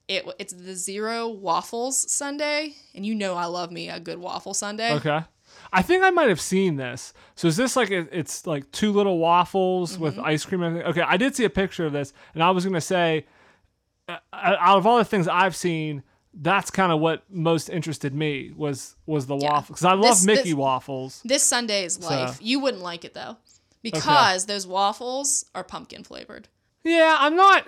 [SPEAKER 1] It it's the zero waffles sundae, and you know I love me a good waffle sundae.
[SPEAKER 2] Okay. I think I might have seen this. So is this like it, it's like two little waffles with
[SPEAKER 1] Mm-hmm.
[SPEAKER 2] ice cream and? Okay, I did see a picture of this, and I was gonna say, uh, out of all the things I've seen, that's kind of what most interested me was was the waffle because I love
[SPEAKER 1] This-
[SPEAKER 2] Mickey
[SPEAKER 1] this-
[SPEAKER 2] waffles.
[SPEAKER 1] This sundae is life.
[SPEAKER 2] So-
[SPEAKER 1] You wouldn't like it though, because those waffles are pumpkin flavored.
[SPEAKER 2] Yeah, I'm not.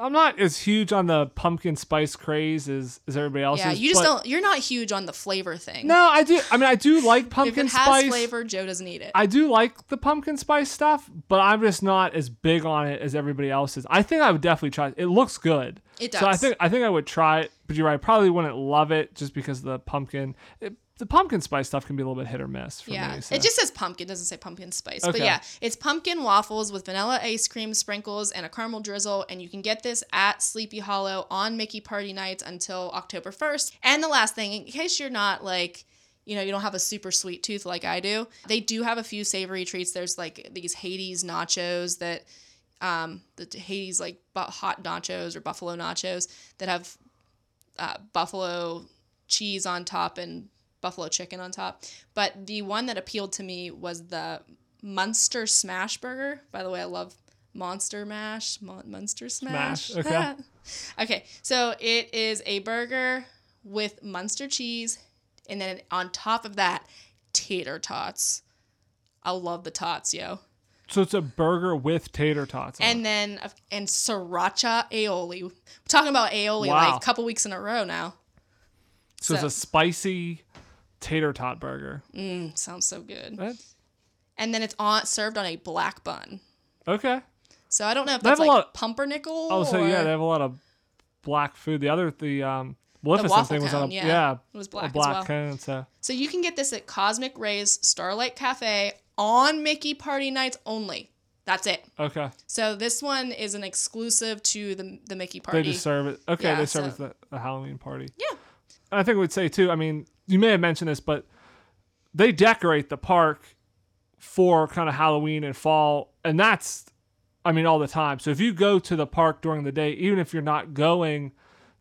[SPEAKER 2] I'm not as huge on the pumpkin spice craze as, as everybody else
[SPEAKER 1] Yeah,
[SPEAKER 2] is.
[SPEAKER 1] you just
[SPEAKER 2] but-
[SPEAKER 1] don't. You're not huge on the flavor thing.
[SPEAKER 2] No, I do. I mean, I do like
[SPEAKER 1] if
[SPEAKER 2] pumpkin
[SPEAKER 1] it has
[SPEAKER 2] spice.
[SPEAKER 1] flavor, Joe doesn't eat it.
[SPEAKER 2] I do like the pumpkin spice stuff, but I'm just not as big on it as everybody else is. I think I would definitely try it. It looks good.
[SPEAKER 1] It
[SPEAKER 2] So I
[SPEAKER 1] does.
[SPEAKER 2] think I think I would try it, but you're right. I probably wouldn't love it just because of the pumpkin. It, the pumpkin spice stuff can be a little bit hit or miss for
[SPEAKER 1] yeah,
[SPEAKER 2] me. So.
[SPEAKER 1] it just says pumpkin, doesn't say pumpkin spice. But yeah, it's pumpkin waffles with vanilla ice cream sprinkles and a caramel drizzle, and you can get this at Sleepy Hollow on Mickey Party Nights until October first. And the last thing, in case you're not like. You know, you don't have a super sweet tooth like I do. They do have a few savory treats. There's like these Hades nachos that, um, the Hades like hot nachos or buffalo nachos that have uh, buffalo cheese on top and buffalo chicken on top. But the one that appealed to me was the Munster Smash Burger. By the way, I love Monster Mash, Mon- Munster Smash.
[SPEAKER 2] Smash, okay.
[SPEAKER 1] okay, so it is a burger with Munster cheese, and then on top of that, tater tots. I love the tots, yo.
[SPEAKER 2] so it's a burger with tater tots. it.
[SPEAKER 1] And then and sriracha aioli. We're talking about aioli
[SPEAKER 2] Wow.
[SPEAKER 1] like a couple weeks in a row now.
[SPEAKER 2] so, it's a spicy tater tot burger.
[SPEAKER 1] Mm, sounds so good. And then it's on served on a black bun.
[SPEAKER 2] okay.
[SPEAKER 1] So I don't know if
[SPEAKER 2] They
[SPEAKER 1] that's like
[SPEAKER 2] lot-
[SPEAKER 1] pumpernickel.
[SPEAKER 2] Oh, so
[SPEAKER 1] or
[SPEAKER 2] yeah, they have a lot of black food. The other, the um, Maleficent thing was on a
[SPEAKER 1] yeah.
[SPEAKER 2] yeah,
[SPEAKER 1] It was black as
[SPEAKER 2] black
[SPEAKER 1] well.
[SPEAKER 2] cone. So
[SPEAKER 1] So you can get this at Cosmic Ray's Starlight Cafe on Mickey Party Nights only. That's it.
[SPEAKER 2] okay,
[SPEAKER 1] So this one is an exclusive to the the Mickey Party.
[SPEAKER 2] they just serve it. Okay,
[SPEAKER 1] Yeah,
[SPEAKER 2] they serve
[SPEAKER 1] so-
[SPEAKER 2] it at the, the Halloween party.
[SPEAKER 1] Yeah.
[SPEAKER 2] I think we'd say too. I mean, you may have mentioned this, but they decorate the park for kind of Halloween and fall, and that's, I mean, all the time. So if you go to the park during the day, even if you're not going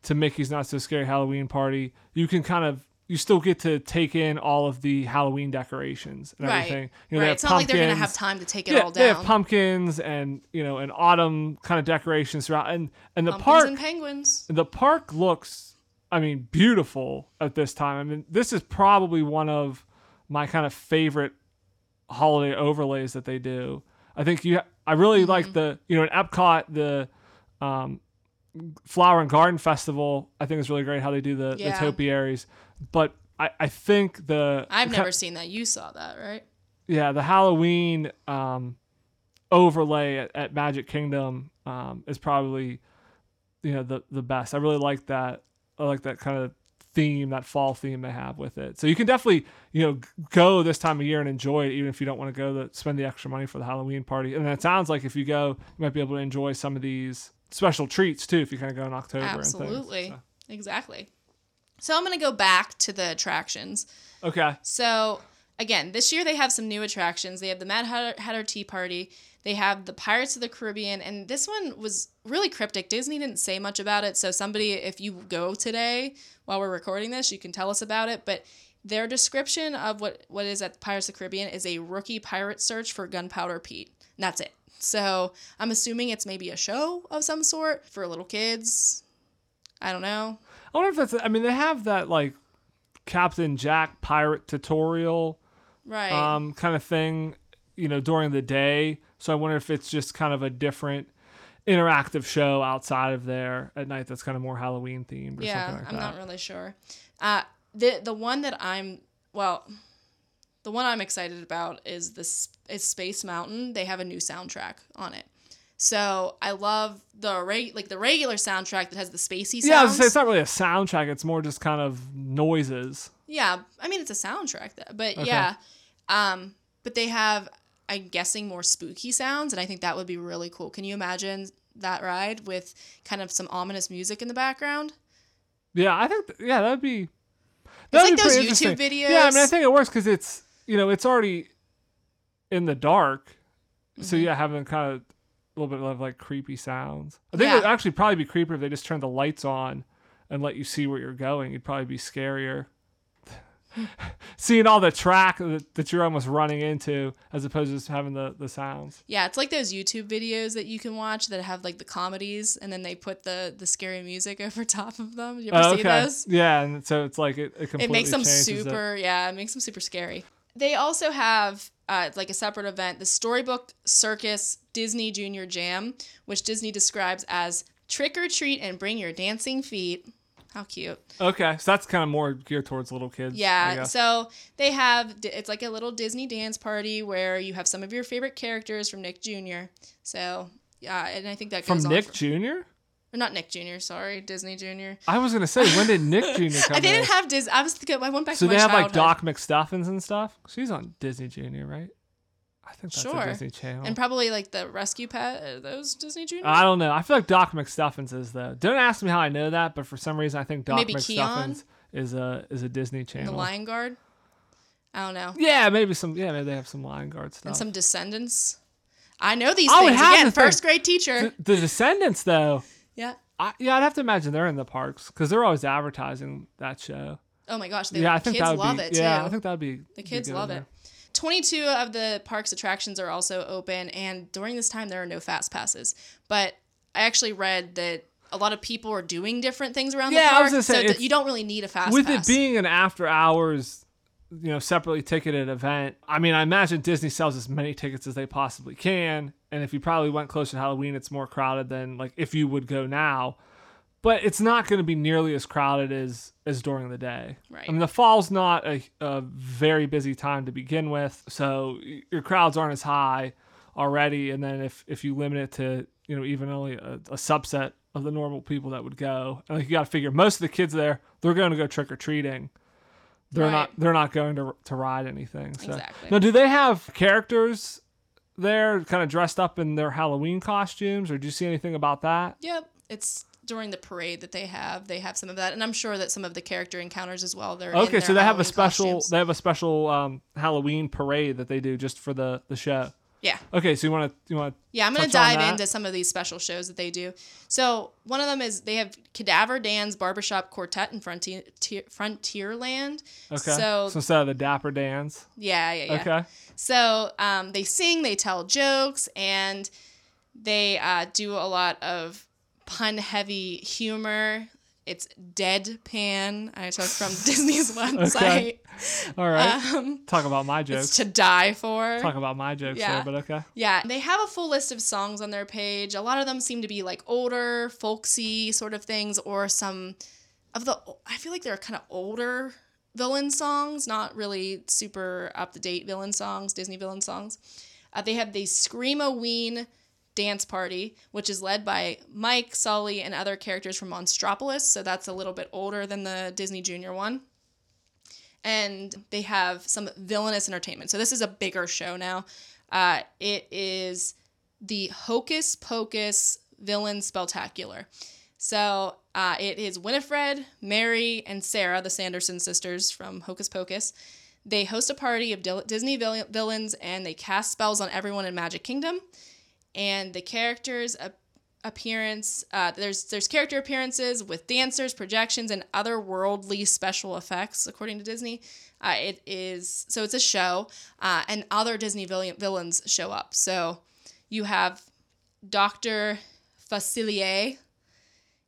[SPEAKER 2] to Mickey's Not So Scary Halloween Party, you can kind of you still get to take in all of the Halloween decorations and
[SPEAKER 1] right.
[SPEAKER 2] everything. You know,
[SPEAKER 1] right. It's not like they're gonna have time to take it
[SPEAKER 2] yeah,
[SPEAKER 1] all down.
[SPEAKER 2] they have pumpkins and you know and autumn kind of decorations throughout, and and the
[SPEAKER 1] Pumpkins
[SPEAKER 2] park
[SPEAKER 1] and penguins.
[SPEAKER 2] the park looks i mean beautiful at this time i mean this is probably one of my kind of favorite holiday overlays that they do i think you i really
[SPEAKER 1] Mm-hmm.
[SPEAKER 2] like the you know in epcot the um flower and garden festival i think is really great how they do the,
[SPEAKER 1] Yeah.
[SPEAKER 2] the topiaries but I, I think the
[SPEAKER 1] I've never seen that. You saw that, right?
[SPEAKER 2] yeah the halloween um overlay at, at Magic Kingdom um, is probably you know the the best. I really like that. I like that kind of theme, that fall theme they have with it. So you can definitely you know go this time of year and enjoy it, even if you don't want to go to spend the extra money for the Halloween party. And it sounds like if you go, you might be able to enjoy some of these special treats too if you kind of go in October.
[SPEAKER 1] Absolutely,
[SPEAKER 2] and things, so.
[SPEAKER 1] exactly. So I'm gonna go back to the attractions.
[SPEAKER 2] Okay.
[SPEAKER 1] So again, this year they have some new attractions. They have the Mad Hatter, Hatter Tea Party. They have the Pirates of the Caribbean, and this one was really cryptic. Disney didn't say much about it, so somebody, if you go today while we're recording this, you can tell us about it. But their description of what what is at Pirates of the Caribbean is a rookie pirate search for Gunpowder Pete. And that's it. So I'm assuming it's maybe a show of some sort for little kids. I don't know.
[SPEAKER 2] I wonder if that's. I mean, they have that like Captain Jack pirate tutorial,
[SPEAKER 1] right?
[SPEAKER 2] Um, kind of thing, you know, during the day. So I wonder if it's just kind of a different interactive show outside of there at night that's kind of more Halloween themed.
[SPEAKER 1] Or yeah, something
[SPEAKER 2] like
[SPEAKER 1] I'm
[SPEAKER 2] that.
[SPEAKER 1] not really sure. Uh, the the one that I'm well, the one I'm excited about is this is Space Mountain. They have a new soundtrack on it. So I love the reg- like the regular soundtrack that has the spacey sounds.
[SPEAKER 2] Yeah, I was gonna say, it's not really a soundtrack. It's more just kind of noises.
[SPEAKER 1] Yeah, I mean it's a soundtrack, but
[SPEAKER 2] Okay.
[SPEAKER 1] yeah, um, but they have I'm guessing more spooky sounds, and I think that would be really cool. Can you imagine that ride with kind of some ominous music in the background?
[SPEAKER 2] Yeah, I think th- yeah that'd be.
[SPEAKER 1] It's
[SPEAKER 2] that'd
[SPEAKER 1] like those YouTube videos.
[SPEAKER 2] Yeah, I mean I think it works because it's you know it's already in the dark, so
[SPEAKER 1] Mm-hmm.
[SPEAKER 2] yeah, having kind of a little bit of like creepy sounds. I think
[SPEAKER 1] Yeah.
[SPEAKER 2] it would actually probably be creepier if they just turned the lights on and let you see where you're going. It'd probably be scarier. Seeing all the track that, that you're almost running into, as opposed to just having the, the sounds.
[SPEAKER 1] Yeah, it's like those YouTube videos that you can watch that have like the comedies, and then they put the the scary music over top of them. You ever
[SPEAKER 2] Oh,
[SPEAKER 1] see those?
[SPEAKER 2] Yeah, and so it's like it, it completely
[SPEAKER 1] It makes them
[SPEAKER 2] changes it.
[SPEAKER 1] super. Yeah, it makes them super scary. They also have uh, like a separate event, the Storybook Circus Disney Junior Jam, which Disney describes as trick or treat and bring your dancing feet. How cute.
[SPEAKER 2] Okay, so that's kind of more geared towards little kids.
[SPEAKER 1] Yeah, so they have it's like a little Disney dance party where you have some of your favorite characters from Nick Jr. So yeah, and I think that
[SPEAKER 2] from
[SPEAKER 1] goes on
[SPEAKER 2] Nick
[SPEAKER 1] for-
[SPEAKER 2] Jr.
[SPEAKER 1] or not Nick Jr. Sorry, Disney Jr.
[SPEAKER 2] I was gonna say, when did Nick Jr. come
[SPEAKER 1] I didn't have Disney. I was. I went back
[SPEAKER 2] so
[SPEAKER 1] to
[SPEAKER 2] they have like. Doc McStuffins and stuff. She's on Disney Jr. Right? I think that's
[SPEAKER 1] Sure.
[SPEAKER 2] a Disney Channel.
[SPEAKER 1] and probably like the Rescue Pet. Those Disney Jr.
[SPEAKER 2] I don't know. I feel like Doc McStuffins is though. Don't ask me how I know that, but for some reason I think Doc
[SPEAKER 1] Maybe
[SPEAKER 2] McStuffins
[SPEAKER 1] Keon?
[SPEAKER 2] is a is a Disney Channel.
[SPEAKER 1] the Lion Guard. I don't know.
[SPEAKER 2] Yeah, maybe some. Yeah, maybe they have some Lion Guard stuff.
[SPEAKER 1] And some Descendants. I know these oh,
[SPEAKER 2] I would
[SPEAKER 1] things. Again,
[SPEAKER 2] think-
[SPEAKER 1] first grade teacher.
[SPEAKER 2] the, the Descendants though.
[SPEAKER 1] yeah.
[SPEAKER 2] I, yeah, I'd have to imagine they're in the parks because they're always advertising that show.
[SPEAKER 1] Oh my gosh, the
[SPEAKER 2] yeah, I think
[SPEAKER 1] kids
[SPEAKER 2] that would
[SPEAKER 1] love
[SPEAKER 2] be.
[SPEAKER 1] it too.
[SPEAKER 2] yeah, I think that'd be.
[SPEAKER 1] The kids love it. 22 of the park's attractions are also open, and during this time, there are no fast passes. But I actually read that a lot of people are doing different things around
[SPEAKER 2] Yeah,
[SPEAKER 1] the
[SPEAKER 2] I
[SPEAKER 1] park,
[SPEAKER 2] was gonna say,
[SPEAKER 1] so
[SPEAKER 2] it's-
[SPEAKER 1] you don't really need a fast
[SPEAKER 2] With
[SPEAKER 1] pass.
[SPEAKER 2] it being an after hours, you know, separately ticketed event, I mean, I imagine Disney sells as many tickets as they possibly can. And if you probably went close to Halloween, it's more crowded than like if you would go now. But it's not going to be nearly as crowded as as during the day.
[SPEAKER 1] Right.
[SPEAKER 2] I mean, the fall's not a, a very busy time to begin with, so your crowds aren't as high already. And then if if you limit it to you know even only a, a subset of the normal people that would go, and like you got to figure most of the kids there they're going to go trick or treating. They're
[SPEAKER 1] Right.
[SPEAKER 2] not they're not going to to ride anything. So.
[SPEAKER 1] Exactly.
[SPEAKER 2] Now, do they have characters there, kind of dressed up in their Halloween costumes, or do you see anything about that?
[SPEAKER 1] Yep, it's during the parade that they have. They have some of that, and I'm sure that some of the character encounters as well. They're
[SPEAKER 2] Okay, so they have a special
[SPEAKER 1] costumes.
[SPEAKER 2] they have a special um, Halloween parade that they do just for the the show.
[SPEAKER 1] Yeah.
[SPEAKER 2] Okay, so you want to you want
[SPEAKER 1] Yeah, I'm going to dive into some of these special shows that they do. So, one of them is they have Cadaver Dan's Barbershop Quartet in Frontier, Frontierland.
[SPEAKER 2] okay.
[SPEAKER 1] So,
[SPEAKER 2] So instead of the Dapper Dans.
[SPEAKER 1] yeah, yeah, yeah.
[SPEAKER 2] Okay.
[SPEAKER 1] So, um, they sing, they tell jokes, and they uh, do a lot of pun heavy humor. It's deadpan. I took from Disney's website.
[SPEAKER 2] All right.
[SPEAKER 1] Um,
[SPEAKER 2] Talk about my
[SPEAKER 1] it's
[SPEAKER 2] jokes.
[SPEAKER 1] to die for.
[SPEAKER 2] Talk about my jokes
[SPEAKER 1] Yeah.
[SPEAKER 2] there, but okay.
[SPEAKER 1] Yeah, they have a full list of songs on their page. A lot of them seem to be like older, folksy sort of things, or some of the. I feel like they're kind of older villain songs, not really super up to date villain songs, Disney villain songs. Uh, they have the Screamoween dance party, which is led by Mike, Sully, and other characters from Monstropolis. So that's a little bit older than the Disney Junior one. And they have some villainous entertainment. So this is a bigger show now. Uh, it is the Hocus Pocus Villain Spectacular. So uh, it is Winifred, Mary, and Sarah, the Sanderson sisters from Hocus Pocus. They host a party of Disney villains and they cast spells on everyone in Magic Kingdom. And the characters appearance uh, there's there's character appearances with dancers, projections, and other worldly special effects according to Disney. Uh, it is so it's a show, uh, and other Disney villain, villains show up. So you have Doctor Facilier,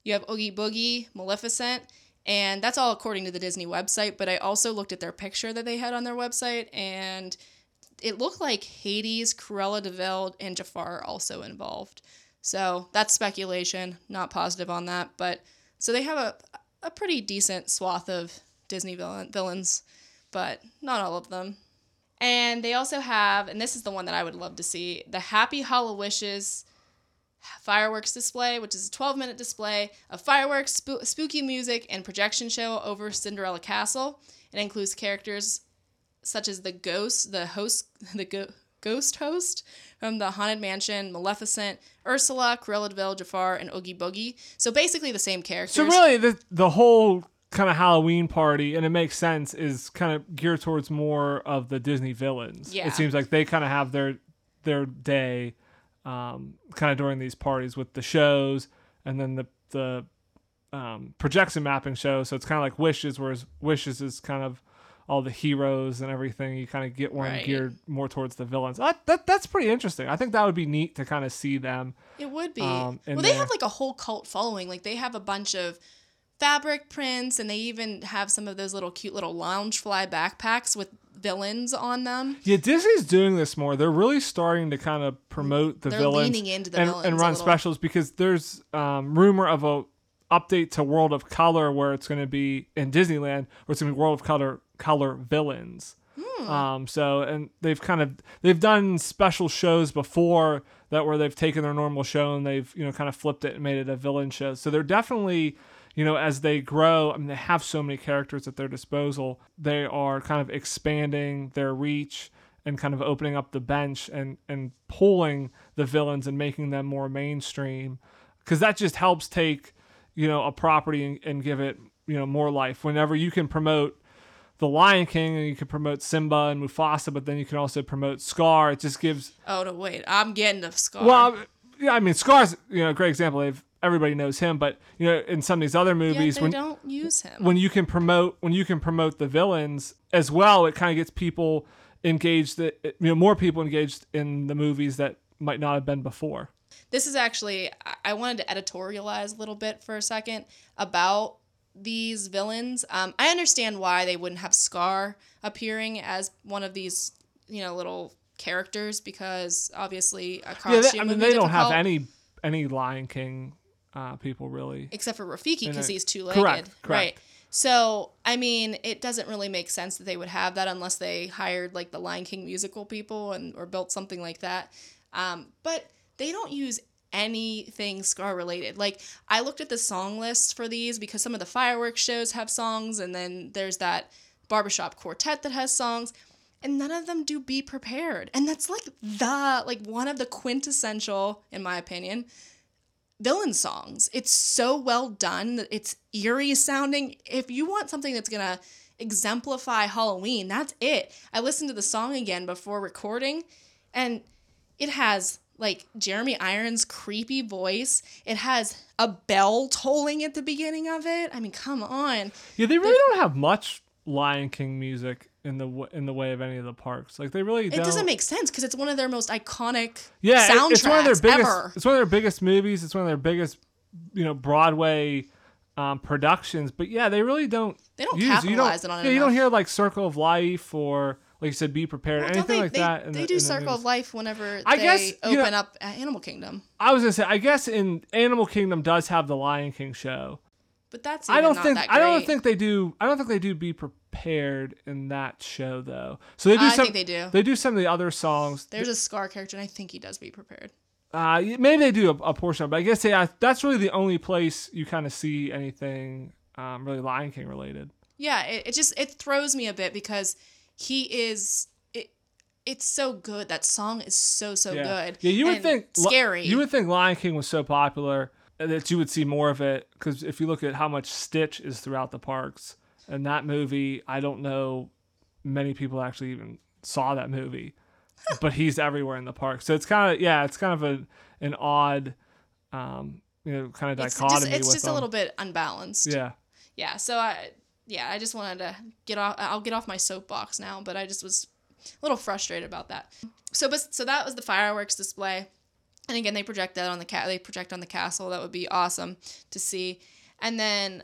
[SPEAKER 1] you have Oogie Boogie, Maleficent, and that's all according to the Disney website. But I also looked at their picture that they had on their website, and it looked like Hades, Cruella de Vil, and Jafar are also involved. So that's speculation, not positive on that. But so they have a, a pretty decent swath of Disney villain, villains, but not all of them. And they also have, and this is the one that I would love to see, the Happy Hollow Wishes fireworks display, which is a 12 minute display of fireworks, sp- spooky music, and projection show over Cinderella Castle. It includes characters such as the ghost, the host, the go- ghost host from the Haunted Mansion, Maleficent, Ursula, Cruella de Vil, Jafar, and Oogie Boogie. So basically the same characters.
[SPEAKER 2] So really, the the whole kind of Halloween party, and it makes sense, is kind of geared towards more of the Disney villains.
[SPEAKER 1] Yeah.
[SPEAKER 2] It seems like they kind of have their their day um, kind of during these parties with the shows and then the the um, projection mapping show. So it's kind of like Wishes, whereas Wishes is kind of all the heroes and everything. You kind of get one right. geared more towards the villains. That, that that's pretty interesting. I think that would be neat to kind of see them.
[SPEAKER 1] It would be. Um, well, they have like a whole cult following. Like they have a bunch of fabric prints, and they even have some of those little cute little Loungefly backpacks with villains on them.
[SPEAKER 2] Yeah, Disney's doing this more. They're really starting to kind of promote the
[SPEAKER 1] They're
[SPEAKER 2] villains
[SPEAKER 1] leaning into the
[SPEAKER 2] and,
[SPEAKER 1] villains
[SPEAKER 2] and run specials because there's um, rumor of a update to World of Color where it's going to be in Disneyland where it's going to be World of Color color villains.
[SPEAKER 1] Hmm.
[SPEAKER 2] Um, so and they've kind of they've done special shows before that where they've taken their normal show and they've you know kind of flipped it and made it a villain show. So they're definitely you know, as they grow, I mean, they have so many characters at their disposal. They are kind of expanding their reach and kind of opening up the bench and and pulling the villains and making them more mainstream, because that just helps take you know a property and, and give it you know more life. Whenever you can promote the Lion King and you can promote Simba and Mufasa, but then you can also promote Scar. It just gives.
[SPEAKER 1] Oh no! Wait, I'm getting the Scar.
[SPEAKER 2] Well, yeah, I mean, Scar's you know a great example. They've everybody knows him, but you know, in some of these other movies,
[SPEAKER 1] Yet they
[SPEAKER 2] when
[SPEAKER 1] don't use him.
[SPEAKER 2] when you can promote when you can promote the villains as well, it kind of gets people engaged. That you know, more people engaged in the movies that might not have been before.
[SPEAKER 1] this is actually I wanted to editorialize a little bit for a second about these villains. Um, I understand why they wouldn't have Scar appearing as one of these, you know, little characters because obviously a costume.
[SPEAKER 2] Yeah, they, I mean, they don't have any any Lion King uh, people really.
[SPEAKER 1] except for Rafiki because he's two legged.
[SPEAKER 2] Correct, correct.
[SPEAKER 1] Right. So I mean, it doesn't really make sense that they would have that unless they hired like the Lion King musical people and or built something like that. Um, but they don't use anything Scar related. Like I looked at the song list for these because some of the fireworks shows have songs, and then there's that barbershop quartet that has songs. And none of them do be prepared. And that's like the like one of the quintessential, in my opinion, villain songs. It's so well done. that It's eerie sounding. If you want something that's gonna exemplify Halloween, that's it. I listened to the song again before recording, and it has like Jeremy Irons' creepy voice. It has a bell tolling at the beginning of it. I mean, come on.
[SPEAKER 2] Yeah, they really don't have much Lion King music in the w- in the way of any of the parks. Like they really
[SPEAKER 1] It
[SPEAKER 2] don't.
[SPEAKER 1] doesn't make sense because it's one of their most iconic
[SPEAKER 2] yeah, it-
[SPEAKER 1] soundtracks
[SPEAKER 2] it's one of their biggest.
[SPEAKER 1] ever.
[SPEAKER 2] It's one of their biggest movies. It's one of their biggest, you know, Broadway um, productions. But yeah, they really don't.
[SPEAKER 1] They don't
[SPEAKER 2] use, you don't,
[SPEAKER 1] capitalize it on it
[SPEAKER 2] Yeah, you don't hear like Circle of Life or like you said, Be Prepared,
[SPEAKER 1] Well,
[SPEAKER 2] anything
[SPEAKER 1] they,
[SPEAKER 2] like
[SPEAKER 1] they,
[SPEAKER 2] that.
[SPEAKER 1] they
[SPEAKER 2] the-
[SPEAKER 1] do Circle of Life whenever
[SPEAKER 2] I
[SPEAKER 1] they
[SPEAKER 2] guess, you
[SPEAKER 1] open
[SPEAKER 2] know-
[SPEAKER 1] up Animal Kingdom.
[SPEAKER 2] I was gonna say, I guess in Animal Kingdom does have the Lion King show,
[SPEAKER 1] But that's
[SPEAKER 2] I don't think I don't think they do. I don't think they do be prepared in that show though. So they do
[SPEAKER 1] I
[SPEAKER 2] some.
[SPEAKER 1] think they do.
[SPEAKER 2] They do some of the other songs.
[SPEAKER 1] There's a Scar character, and I think he does be prepared.
[SPEAKER 2] Uh, maybe they do a, a portion, of it, but I guess yeah, that's really the only place you kind of see anything um, really Lion King related.
[SPEAKER 1] Yeah, it, it just it throws me a bit because he is it. It's so good. That song is so so
[SPEAKER 2] yeah.
[SPEAKER 1] good.
[SPEAKER 2] Yeah, you would
[SPEAKER 1] and
[SPEAKER 2] think
[SPEAKER 1] scary.
[SPEAKER 2] You would think Lion King was so popular that you would see more of it because if you look at how much Stitch is throughout the parks, and that movie, I don't know many people actually even saw that movie, but he's everywhere in the park. So it's kind of yeah, it's kind of a an odd, um, you know, kind of
[SPEAKER 1] it's
[SPEAKER 2] dichotomy
[SPEAKER 1] just, it's just a little bit unbalanced.
[SPEAKER 2] yeah.
[SPEAKER 1] yeah so i yeah i just wanted to get off i'll get off my soapbox now but i just was a little frustrated about that. So but so that was the fireworks display. And again they project that on the cat they project on the castle. That would be awesome to see. And then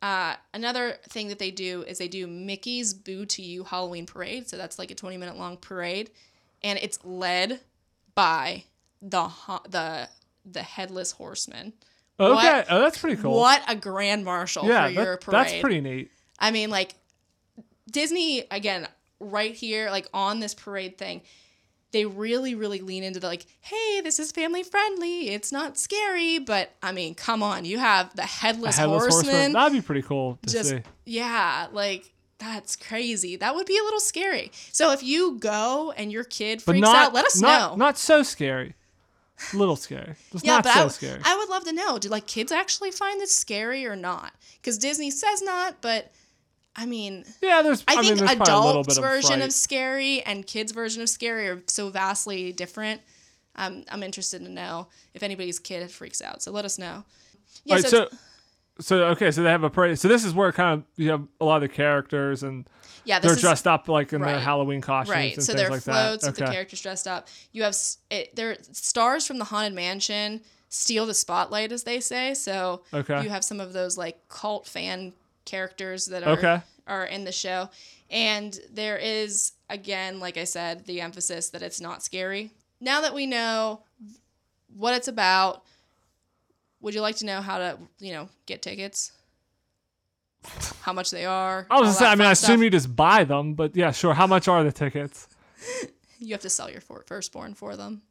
[SPEAKER 1] uh, another thing that they do is they do mickey's boo to you halloween parade. So that's like a 20 minute long parade. And it's led by the the the headless horseman
[SPEAKER 2] Okay.
[SPEAKER 1] What-
[SPEAKER 2] Oh, that's pretty cool.
[SPEAKER 1] what a grand marshal
[SPEAKER 2] yeah,
[SPEAKER 1] for your
[SPEAKER 2] that-
[SPEAKER 1] parade
[SPEAKER 2] that's pretty neat.
[SPEAKER 1] I mean, like Disney again, right here, like on this parade thing, they really, really lean into the like, hey, this is family friendly. It's not scary, but I mean, come on, you have the headless,
[SPEAKER 2] Headless
[SPEAKER 1] horseman.
[SPEAKER 2] That'd be pretty cool to
[SPEAKER 1] just
[SPEAKER 2] see.
[SPEAKER 1] yeah, like that's crazy. That would be a little scary. So if you go and your kid freaks
[SPEAKER 2] not
[SPEAKER 1] out, let us
[SPEAKER 2] not,
[SPEAKER 1] know.
[SPEAKER 2] Not so scary. A little scary. Just
[SPEAKER 1] yeah,
[SPEAKER 2] not
[SPEAKER 1] but
[SPEAKER 2] so
[SPEAKER 1] I, w-
[SPEAKER 2] scary.
[SPEAKER 1] I would love to know. Do like kids actually find this scary or not? Because Disney says not, but I mean,
[SPEAKER 2] yeah, there's.
[SPEAKER 1] I,
[SPEAKER 2] I, mean,
[SPEAKER 1] think
[SPEAKER 2] there's a little
[SPEAKER 1] adults'
[SPEAKER 2] of
[SPEAKER 1] version
[SPEAKER 2] fright.
[SPEAKER 1] of scary and kids' version of scary are so vastly different. Um, I'm interested to know if anybody's kid freaks out. So let us know. Yeah,
[SPEAKER 2] right,
[SPEAKER 1] so,
[SPEAKER 2] so, so okay, so they have a parade. So this is where kind of you have a lot of the characters and
[SPEAKER 1] yeah,
[SPEAKER 2] they're
[SPEAKER 1] is
[SPEAKER 2] dressed up like in their. Halloween costumes
[SPEAKER 1] right.
[SPEAKER 2] and
[SPEAKER 1] So are
[SPEAKER 2] like
[SPEAKER 1] floats with the characters dressed up. You have it, there stars from the haunted mansion steal the spotlight, as they say. So
[SPEAKER 2] Okay.
[SPEAKER 1] you have some of those like cult fan characters that are
[SPEAKER 2] Okay.
[SPEAKER 1] are in the show, and there is again, like I said, the emphasis that it's not scary. Now that we know what it's about, would you like to know how to you know get tickets? How much they are?
[SPEAKER 2] I was say, I mean, I assume
[SPEAKER 1] stuff?
[SPEAKER 2] you just buy them, but yeah, sure. How much are the tickets?
[SPEAKER 1] you have to sell your firstborn for them.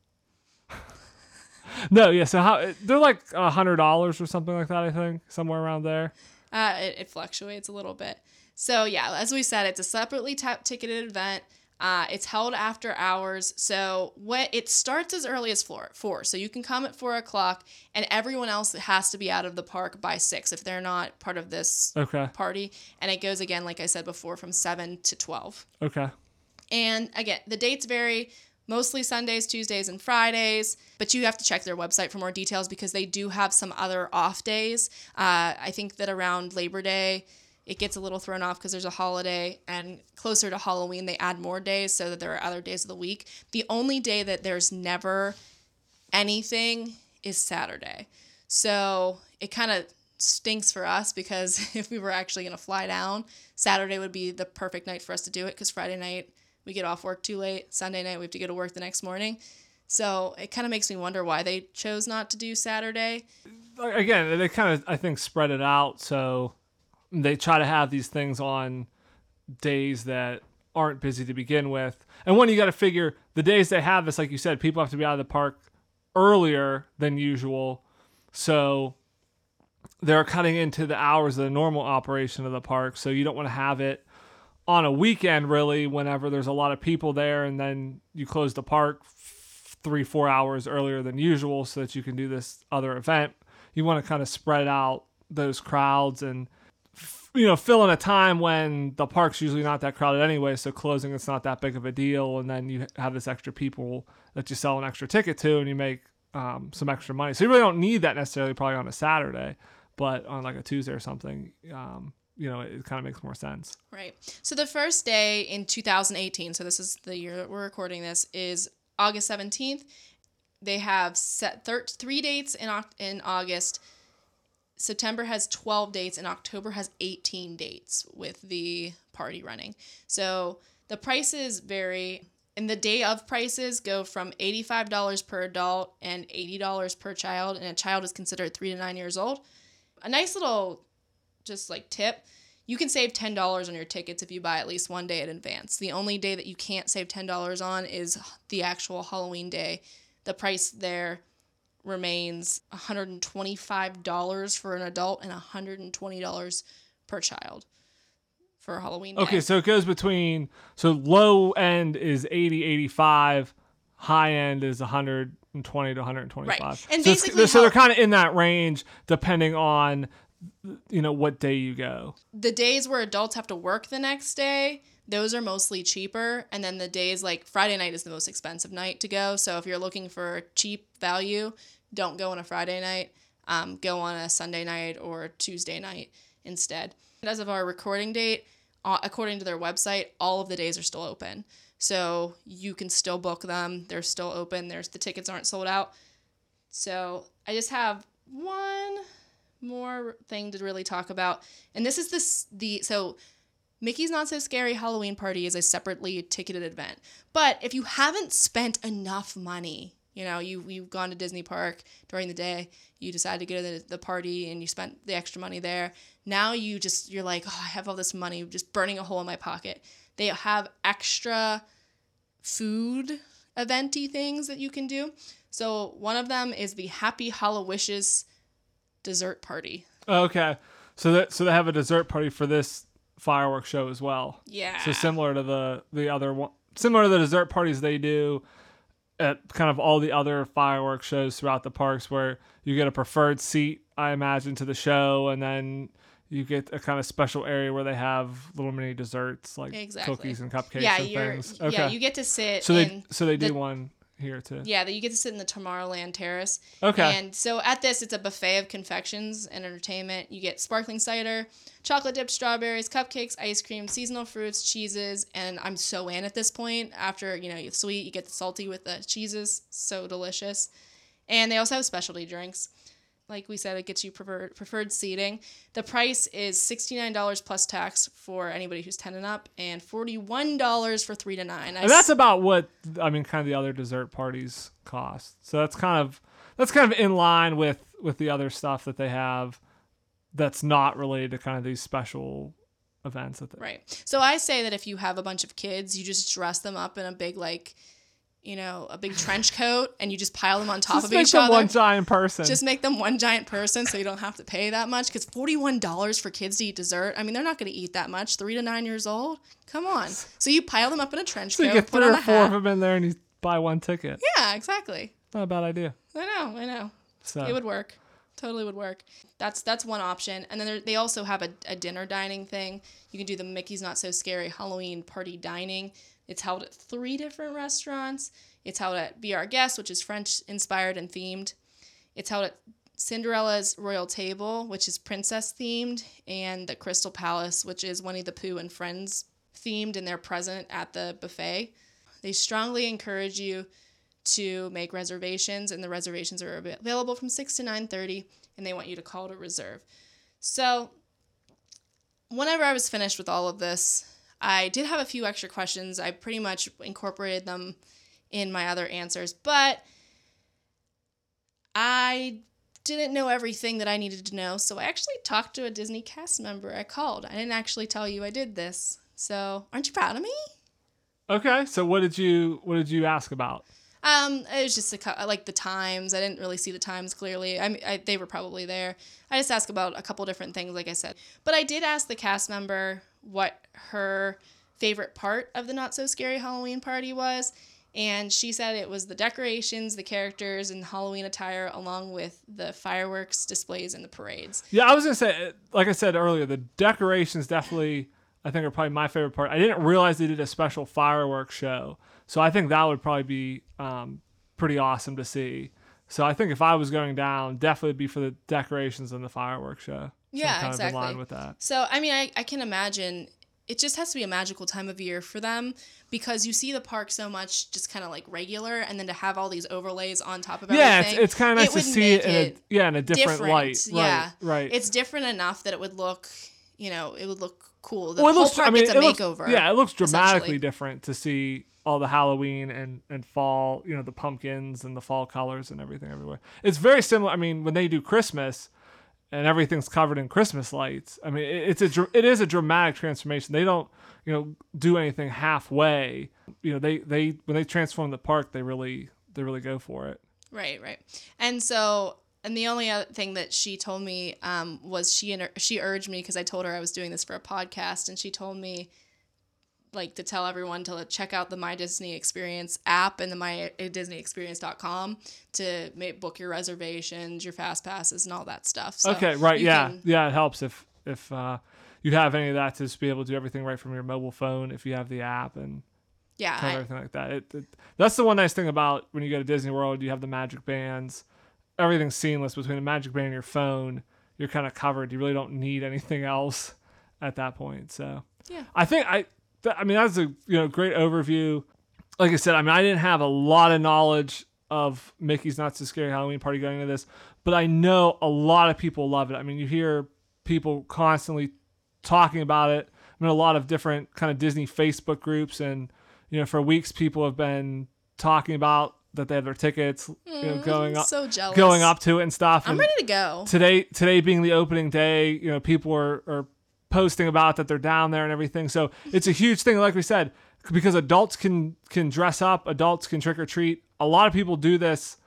[SPEAKER 2] No, yeah. So how they're like a hundred dollars or something like that. I think somewhere around there.
[SPEAKER 1] Uh, it, it fluctuates a little bit. So yeah, as we said, it's a separately ta- ticketed event. Uh, it's held after hours, so what it starts as early as four. Four, so you can come at four o'clock, and everyone else has to be out of the park by six if they're not part of this
[SPEAKER 2] Okay.
[SPEAKER 1] party. And it goes again, like I said before, from seven to twelve.
[SPEAKER 2] Okay.
[SPEAKER 1] And again, the dates vary mostly Sundays, Tuesdays, and Fridays, but you have to check their website for more details because they do have some other off days. Uh, I think that around Labor Day, it gets a little thrown off because there's a holiday, and closer to Halloween, they add more days so that there are other days of the week. The only day that there's never anything is Saturday. So it kind of stinks for us because if we were actually going to fly down, Saturday would be the perfect night for us to do it because Friday night we get off work too late. Sunday night we have to go to work the next morning. So it kind of makes me wonder why they chose not to do Saturday.
[SPEAKER 2] Again, they kind of I think spread it out so they try to have these things on days that aren't busy to begin with. And when you got to figure the days they have this, like you said, people have to be out of the park earlier than usual. So they're cutting into the hours of the normal operation of the park. So you don't want to have it on a weekend, really, whenever there's a lot of people there, and then you close the park three, four hours earlier than usual so that you can do this other event. You want to kind of spread out those crowds and you know, fill in a time when the park's usually not that crowded anyway, so closing it's not that big of a deal, and then you have this extra people that you sell an extra ticket to, and you make um, some extra money. So you really don't need that necessarily probably on a Saturday, but on like a Tuesday or something, um, you know, it, kind of makes more sense.
[SPEAKER 1] Right. So the first day in 2018, so this is the year that we're recording this, is August 17th. They have set thir- three dates in in August. September has 12 dates and October has 18 dates with the party running. So the prices vary. And the day of prices go from $85 per adult and $80 per child, and a child is considered three to nine years old. A nice little just like tip, you can save ten dollars on your tickets if you buy at least one day in advance. The only day that you can't save ten dollars on is the actual Halloween day. The price there remains $125 for an adult and $120 per child for Halloween day.
[SPEAKER 2] Okay, so it goes between so low end is 80, 85, high end is 120 to 125.
[SPEAKER 1] Right. And
[SPEAKER 2] so
[SPEAKER 1] basically
[SPEAKER 2] so they're kind of in that range depending on you know what day you go.
[SPEAKER 1] the days where adults have to work the next day, those are mostly cheaper. And then the days like Friday night is the most expensive night to go. So if you're looking for cheap value, don't go on a Friday night. Um, go on a Sunday night or Tuesday night instead. As of our recording date, uh, according to their website, all of the days are still open. So you can still book them. They're still open. There's the tickets aren't sold out. So I just have one more thing to really talk about, and this is this the so Mickey's Not So Scary Halloween Party is a separately ticketed event. But if you haven't spent enough money, you know, you you've gone to Disney Park during the day, you decide to go to the, the party and you spent the extra money there. Now you just you're like, oh, I have all this money just burning a hole in my pocket. They have extra food eventy things that you can do. So one of them is the Happy Hollow Wishes dessert party.
[SPEAKER 2] Okay. So that so they have a dessert party for this fireworks show as well.
[SPEAKER 1] Yeah.
[SPEAKER 2] So similar to the the other one, similar to the dessert parties they do at kind of all the other fireworks shows throughout the parks, where you get a preferred seat, I imagine, to the show, and then you get a kind of special area where they have little mini desserts like
[SPEAKER 1] Exactly.
[SPEAKER 2] cookies and cupcakes
[SPEAKER 1] yeah,
[SPEAKER 2] and things.
[SPEAKER 1] yeah,
[SPEAKER 2] Okay.
[SPEAKER 1] you get to sit
[SPEAKER 2] so they so they do
[SPEAKER 1] the-
[SPEAKER 2] one here too.
[SPEAKER 1] Yeah, that you get to sit in the Tomorrowland Terrace.
[SPEAKER 2] Okay.
[SPEAKER 1] And so at this, it's a buffet of confections and entertainment. You get sparkling cider, chocolate dipped strawberries, cupcakes, ice cream, seasonal fruits, cheeses, and I'm so in at this point. After you know, you sweet, you get the salty with the cheeses, so delicious. And they also have specialty drinks. Like we said, it gets you preferred preferred seating. The price is sixty nine dollars plus tax for anybody who's ten and up, and forty one dollars for three to nine. I
[SPEAKER 2] And that's about what I mean. Kind of the other dessert parties cost. So that's kind of that's kind of in line with with the other stuff that they have. That's not related to kind of these special events. That they,
[SPEAKER 1] Right. So I say that if you have a bunch of kids, you just dress them up in a big like, you know, a big trench coat, and you just pile them on top
[SPEAKER 2] Just
[SPEAKER 1] of
[SPEAKER 2] make
[SPEAKER 1] each
[SPEAKER 2] them
[SPEAKER 1] other.
[SPEAKER 2] one giant person.
[SPEAKER 1] just make them one giant person, so you don't have to pay that much. Because forty-one dollars for kids to eat dessert. I mean, they're not going to eat that much. Three to nine years old. Come on. So you pile them up in a trench
[SPEAKER 2] so you
[SPEAKER 1] coat,
[SPEAKER 2] get
[SPEAKER 1] put
[SPEAKER 2] three or four of them in there, and you buy one ticket.
[SPEAKER 1] Yeah, exactly.
[SPEAKER 2] Not a bad idea.
[SPEAKER 1] I know. I know.
[SPEAKER 2] So
[SPEAKER 1] It would work. Totally would work. That's that's one option. And then they also have a, a dinner dining thing. You can do the Mickey's Not So Scary Halloween Party Dining. It's held at three different restaurants. It's held at Be Our Guest, which is French inspired and themed. It's held at Cinderella's Royal Table, which is princess themed, and the Crystal Palace, which is Winnie the Pooh and Friends themed, and they're present at the buffet. They strongly encourage you to make reservations, and the reservations are available from six to nine thirty, and they want you to call to reserve. So, whenever I was finished with all of this, I did have a few extra questions. I pretty much incorporated them in my other answers, but I didn't know everything that I needed to know, so I actually talked to a Disney cast member. I called. I didn't actually tell you I did this. So, aren't you proud of me?
[SPEAKER 2] okay. So what did you what did you ask about?
[SPEAKER 1] Um, it was just a, like the times. I didn't really see the times clearly. I, mean, I they were probably there. I just asked about a couple different things, like I said. But I did ask the cast member what her favorite part of the Not So Scary Halloween party was, and she said it was the decorations, the characters, and Halloween attire, along with the fireworks displays and the parades.
[SPEAKER 2] Yeah, I was gonna say, like I said earlier, the decorations definitely, I think, are probably my favorite part. I didn't realize they did a special fireworks show, so I think that would probably be um, pretty awesome to see. So I think if I was going down, definitely be for the decorations and the fireworks show.
[SPEAKER 1] Yeah,
[SPEAKER 2] kind Of in
[SPEAKER 1] exactly.
[SPEAKER 2] with that.
[SPEAKER 1] So, I mean, I, I can imagine it just has to be a magical time of year for them because you see the park so much just kind of like regular and then to have all these overlays on top of everything.
[SPEAKER 2] Yeah, it's, it's kind of nice to see it in a yeah in a different, light.
[SPEAKER 1] Yeah.
[SPEAKER 2] Right. Right.
[SPEAKER 1] It's different enough that it would look, you know, it would look cool. The
[SPEAKER 2] well, it
[SPEAKER 1] whole
[SPEAKER 2] looks.
[SPEAKER 1] park
[SPEAKER 2] I mean,
[SPEAKER 1] gets a
[SPEAKER 2] it looks,
[SPEAKER 1] makeover.
[SPEAKER 2] yeah, it looks dramatically different to see all the Halloween and and fall. You know, the pumpkins and the fall colors and everything everywhere. It's very similar. I mean, when they do Christmas, and everything's covered in Christmas lights. I mean, it's a it is a dramatic transformation. They don't you know do anything halfway. You know, they they when they transform the park, they really they really go for it.
[SPEAKER 1] Right, right. And so, and the only other thing that she told me um, was she and she urged me because I told her I was doing this for a podcast, and she told me like to tell everyone to check out the My Disney Experience app and the My Disney Experience.com to make, book your reservations, your fast passes, and all that stuff. So
[SPEAKER 2] okay, right, yeah,
[SPEAKER 1] can-
[SPEAKER 2] yeah. It helps if if uh, you have any of that to just be able to do everything right from your mobile phone if you have the app and
[SPEAKER 1] yeah.
[SPEAKER 2] kind of
[SPEAKER 1] I-
[SPEAKER 2] everything like that. It, it, that's the one nice thing about when you go to Disney World. You have the Magic Bands. Everything's seamless between the Magic Band and your phone. You're kind of covered. You really don't need anything else at that point. So
[SPEAKER 1] Yeah.
[SPEAKER 2] I think I. Th- I mean, that's a you know great overview. Like I said, I mean, I didn't have a lot of knowledge of Mickey's Not So Scary Halloween Party going into this, but I know a lot of people love it. I mean, you hear people constantly talking about it. I mean, a lot of different kind of Disney Facebook groups, and you know, for weeks people have been talking about that they have their tickets, you know, going up,
[SPEAKER 1] Mm, so
[SPEAKER 2] going up to it and stuff.
[SPEAKER 1] I'm
[SPEAKER 2] and
[SPEAKER 1] ready to go.
[SPEAKER 2] today, today being the opening day, you know, people are, are posting about that they're down there and everything. So it's a huge thing, like we said, because adults can can dress up, adults can trick or treat. A lot of people do this.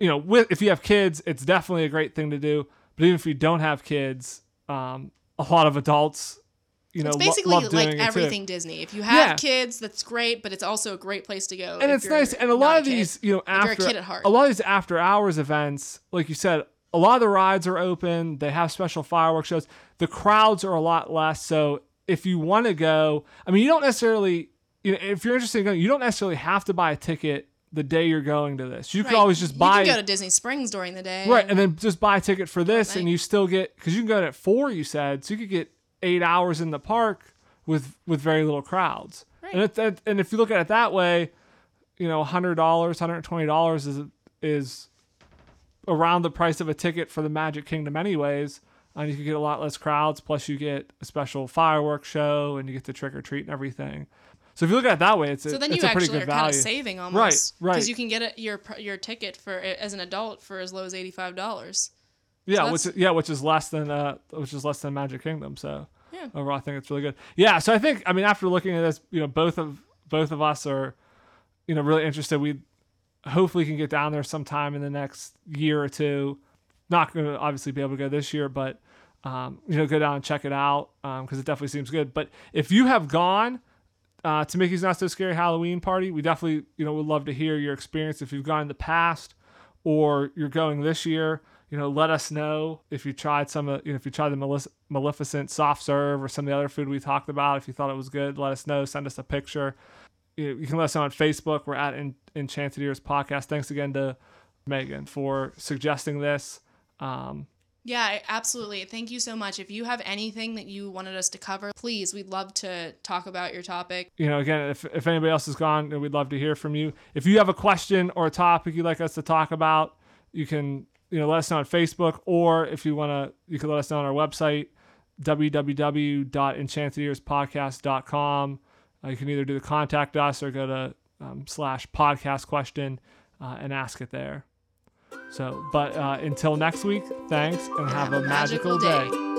[SPEAKER 2] You know, with if you have kids, it's definitely a great thing to do. But even if you don't have kids, um, a lot of adults, you know,
[SPEAKER 1] It's
[SPEAKER 2] lo-
[SPEAKER 1] basically
[SPEAKER 2] love doing
[SPEAKER 1] like everything Disney. If you have
[SPEAKER 2] Yeah.
[SPEAKER 1] kids, that's great, but it's also a great place to go.
[SPEAKER 2] and it's nice. And a lot of
[SPEAKER 1] kid.
[SPEAKER 2] these, you know,
[SPEAKER 1] a
[SPEAKER 2] after
[SPEAKER 1] kid at heart.
[SPEAKER 2] a lot of these after hours events, like you said, a lot of the rides are open. They have special fireworks shows. The crowds are a lot less. So if you want to go, I mean, you don't necessarily, you know, if you're interested in going, you don't necessarily have to buy a ticket the day you're going to this. You
[SPEAKER 1] Right.
[SPEAKER 2] can always just buy
[SPEAKER 1] You can go to Disney Springs during the day.
[SPEAKER 2] Right, and then just buy a ticket for this, and you still get because you can go at four. You said so you could get eight hours in the park with with very little crowds.
[SPEAKER 1] Right.
[SPEAKER 2] And it, that, and if you look at it that way, you know, hundred dollars, hundred twenty dollars is is around the price of a ticket for the Magic Kingdom, anyways. And you can get a lot less crowds. Plus, you get a special fireworks show, and you get the trick or treat and everything. So if you look at it that way, it's a,
[SPEAKER 1] So then
[SPEAKER 2] it's
[SPEAKER 1] you
[SPEAKER 2] a pretty
[SPEAKER 1] actually
[SPEAKER 2] good
[SPEAKER 1] are kind
[SPEAKER 2] value.
[SPEAKER 1] of saving almost,
[SPEAKER 2] right. Right.
[SPEAKER 1] Because you can get it, your your ticket for as an adult for as low as eighty five dollars.
[SPEAKER 2] Yeah,
[SPEAKER 1] So
[SPEAKER 2] which yeah, which is less than uh, which is less than Magic Kingdom. So
[SPEAKER 1] Yeah.
[SPEAKER 2] overall, I think it's really good. Yeah, so I think I mean after looking at this, you know, both of both of us are, you know, really interested. We hopefully can get down there sometime in the next year or two. Not going to obviously be able to go this year, but um, you know, go down and check it out because it definitely seems good. But if you have gone uh, to Mickey's Not So Scary Halloween Party, we definitely you know would love to hear your experience if you've gone in the past or you're going this year. You know, let us know if you tried some of you know if you tried the Malef- Maleficent soft serve or some of the other food we talked about. If you thought it was good, let us know. Send us a picture. You, you can let us know on Facebook. We're at En- Enchanted Ears Podcast. Thanks again to Megan for suggesting this. Um,
[SPEAKER 1] Yeah, absolutely. Thank you so much. If you have anything that you wanted us to cover, please, we'd love to talk about your topic.
[SPEAKER 2] you know, again, if, if anybody else is gone, we'd love to hear from you. If you have a question or a topic you'd like us to talk about, you can, you know, let us know on Facebook, or if you want to, you can let us know on our website, www.enchantedearspodcast.com. Uh, you can either do the contact us or go to um, slash podcast question uh, and ask it there. So, but uh, until next week, thanks and have, a magical, day.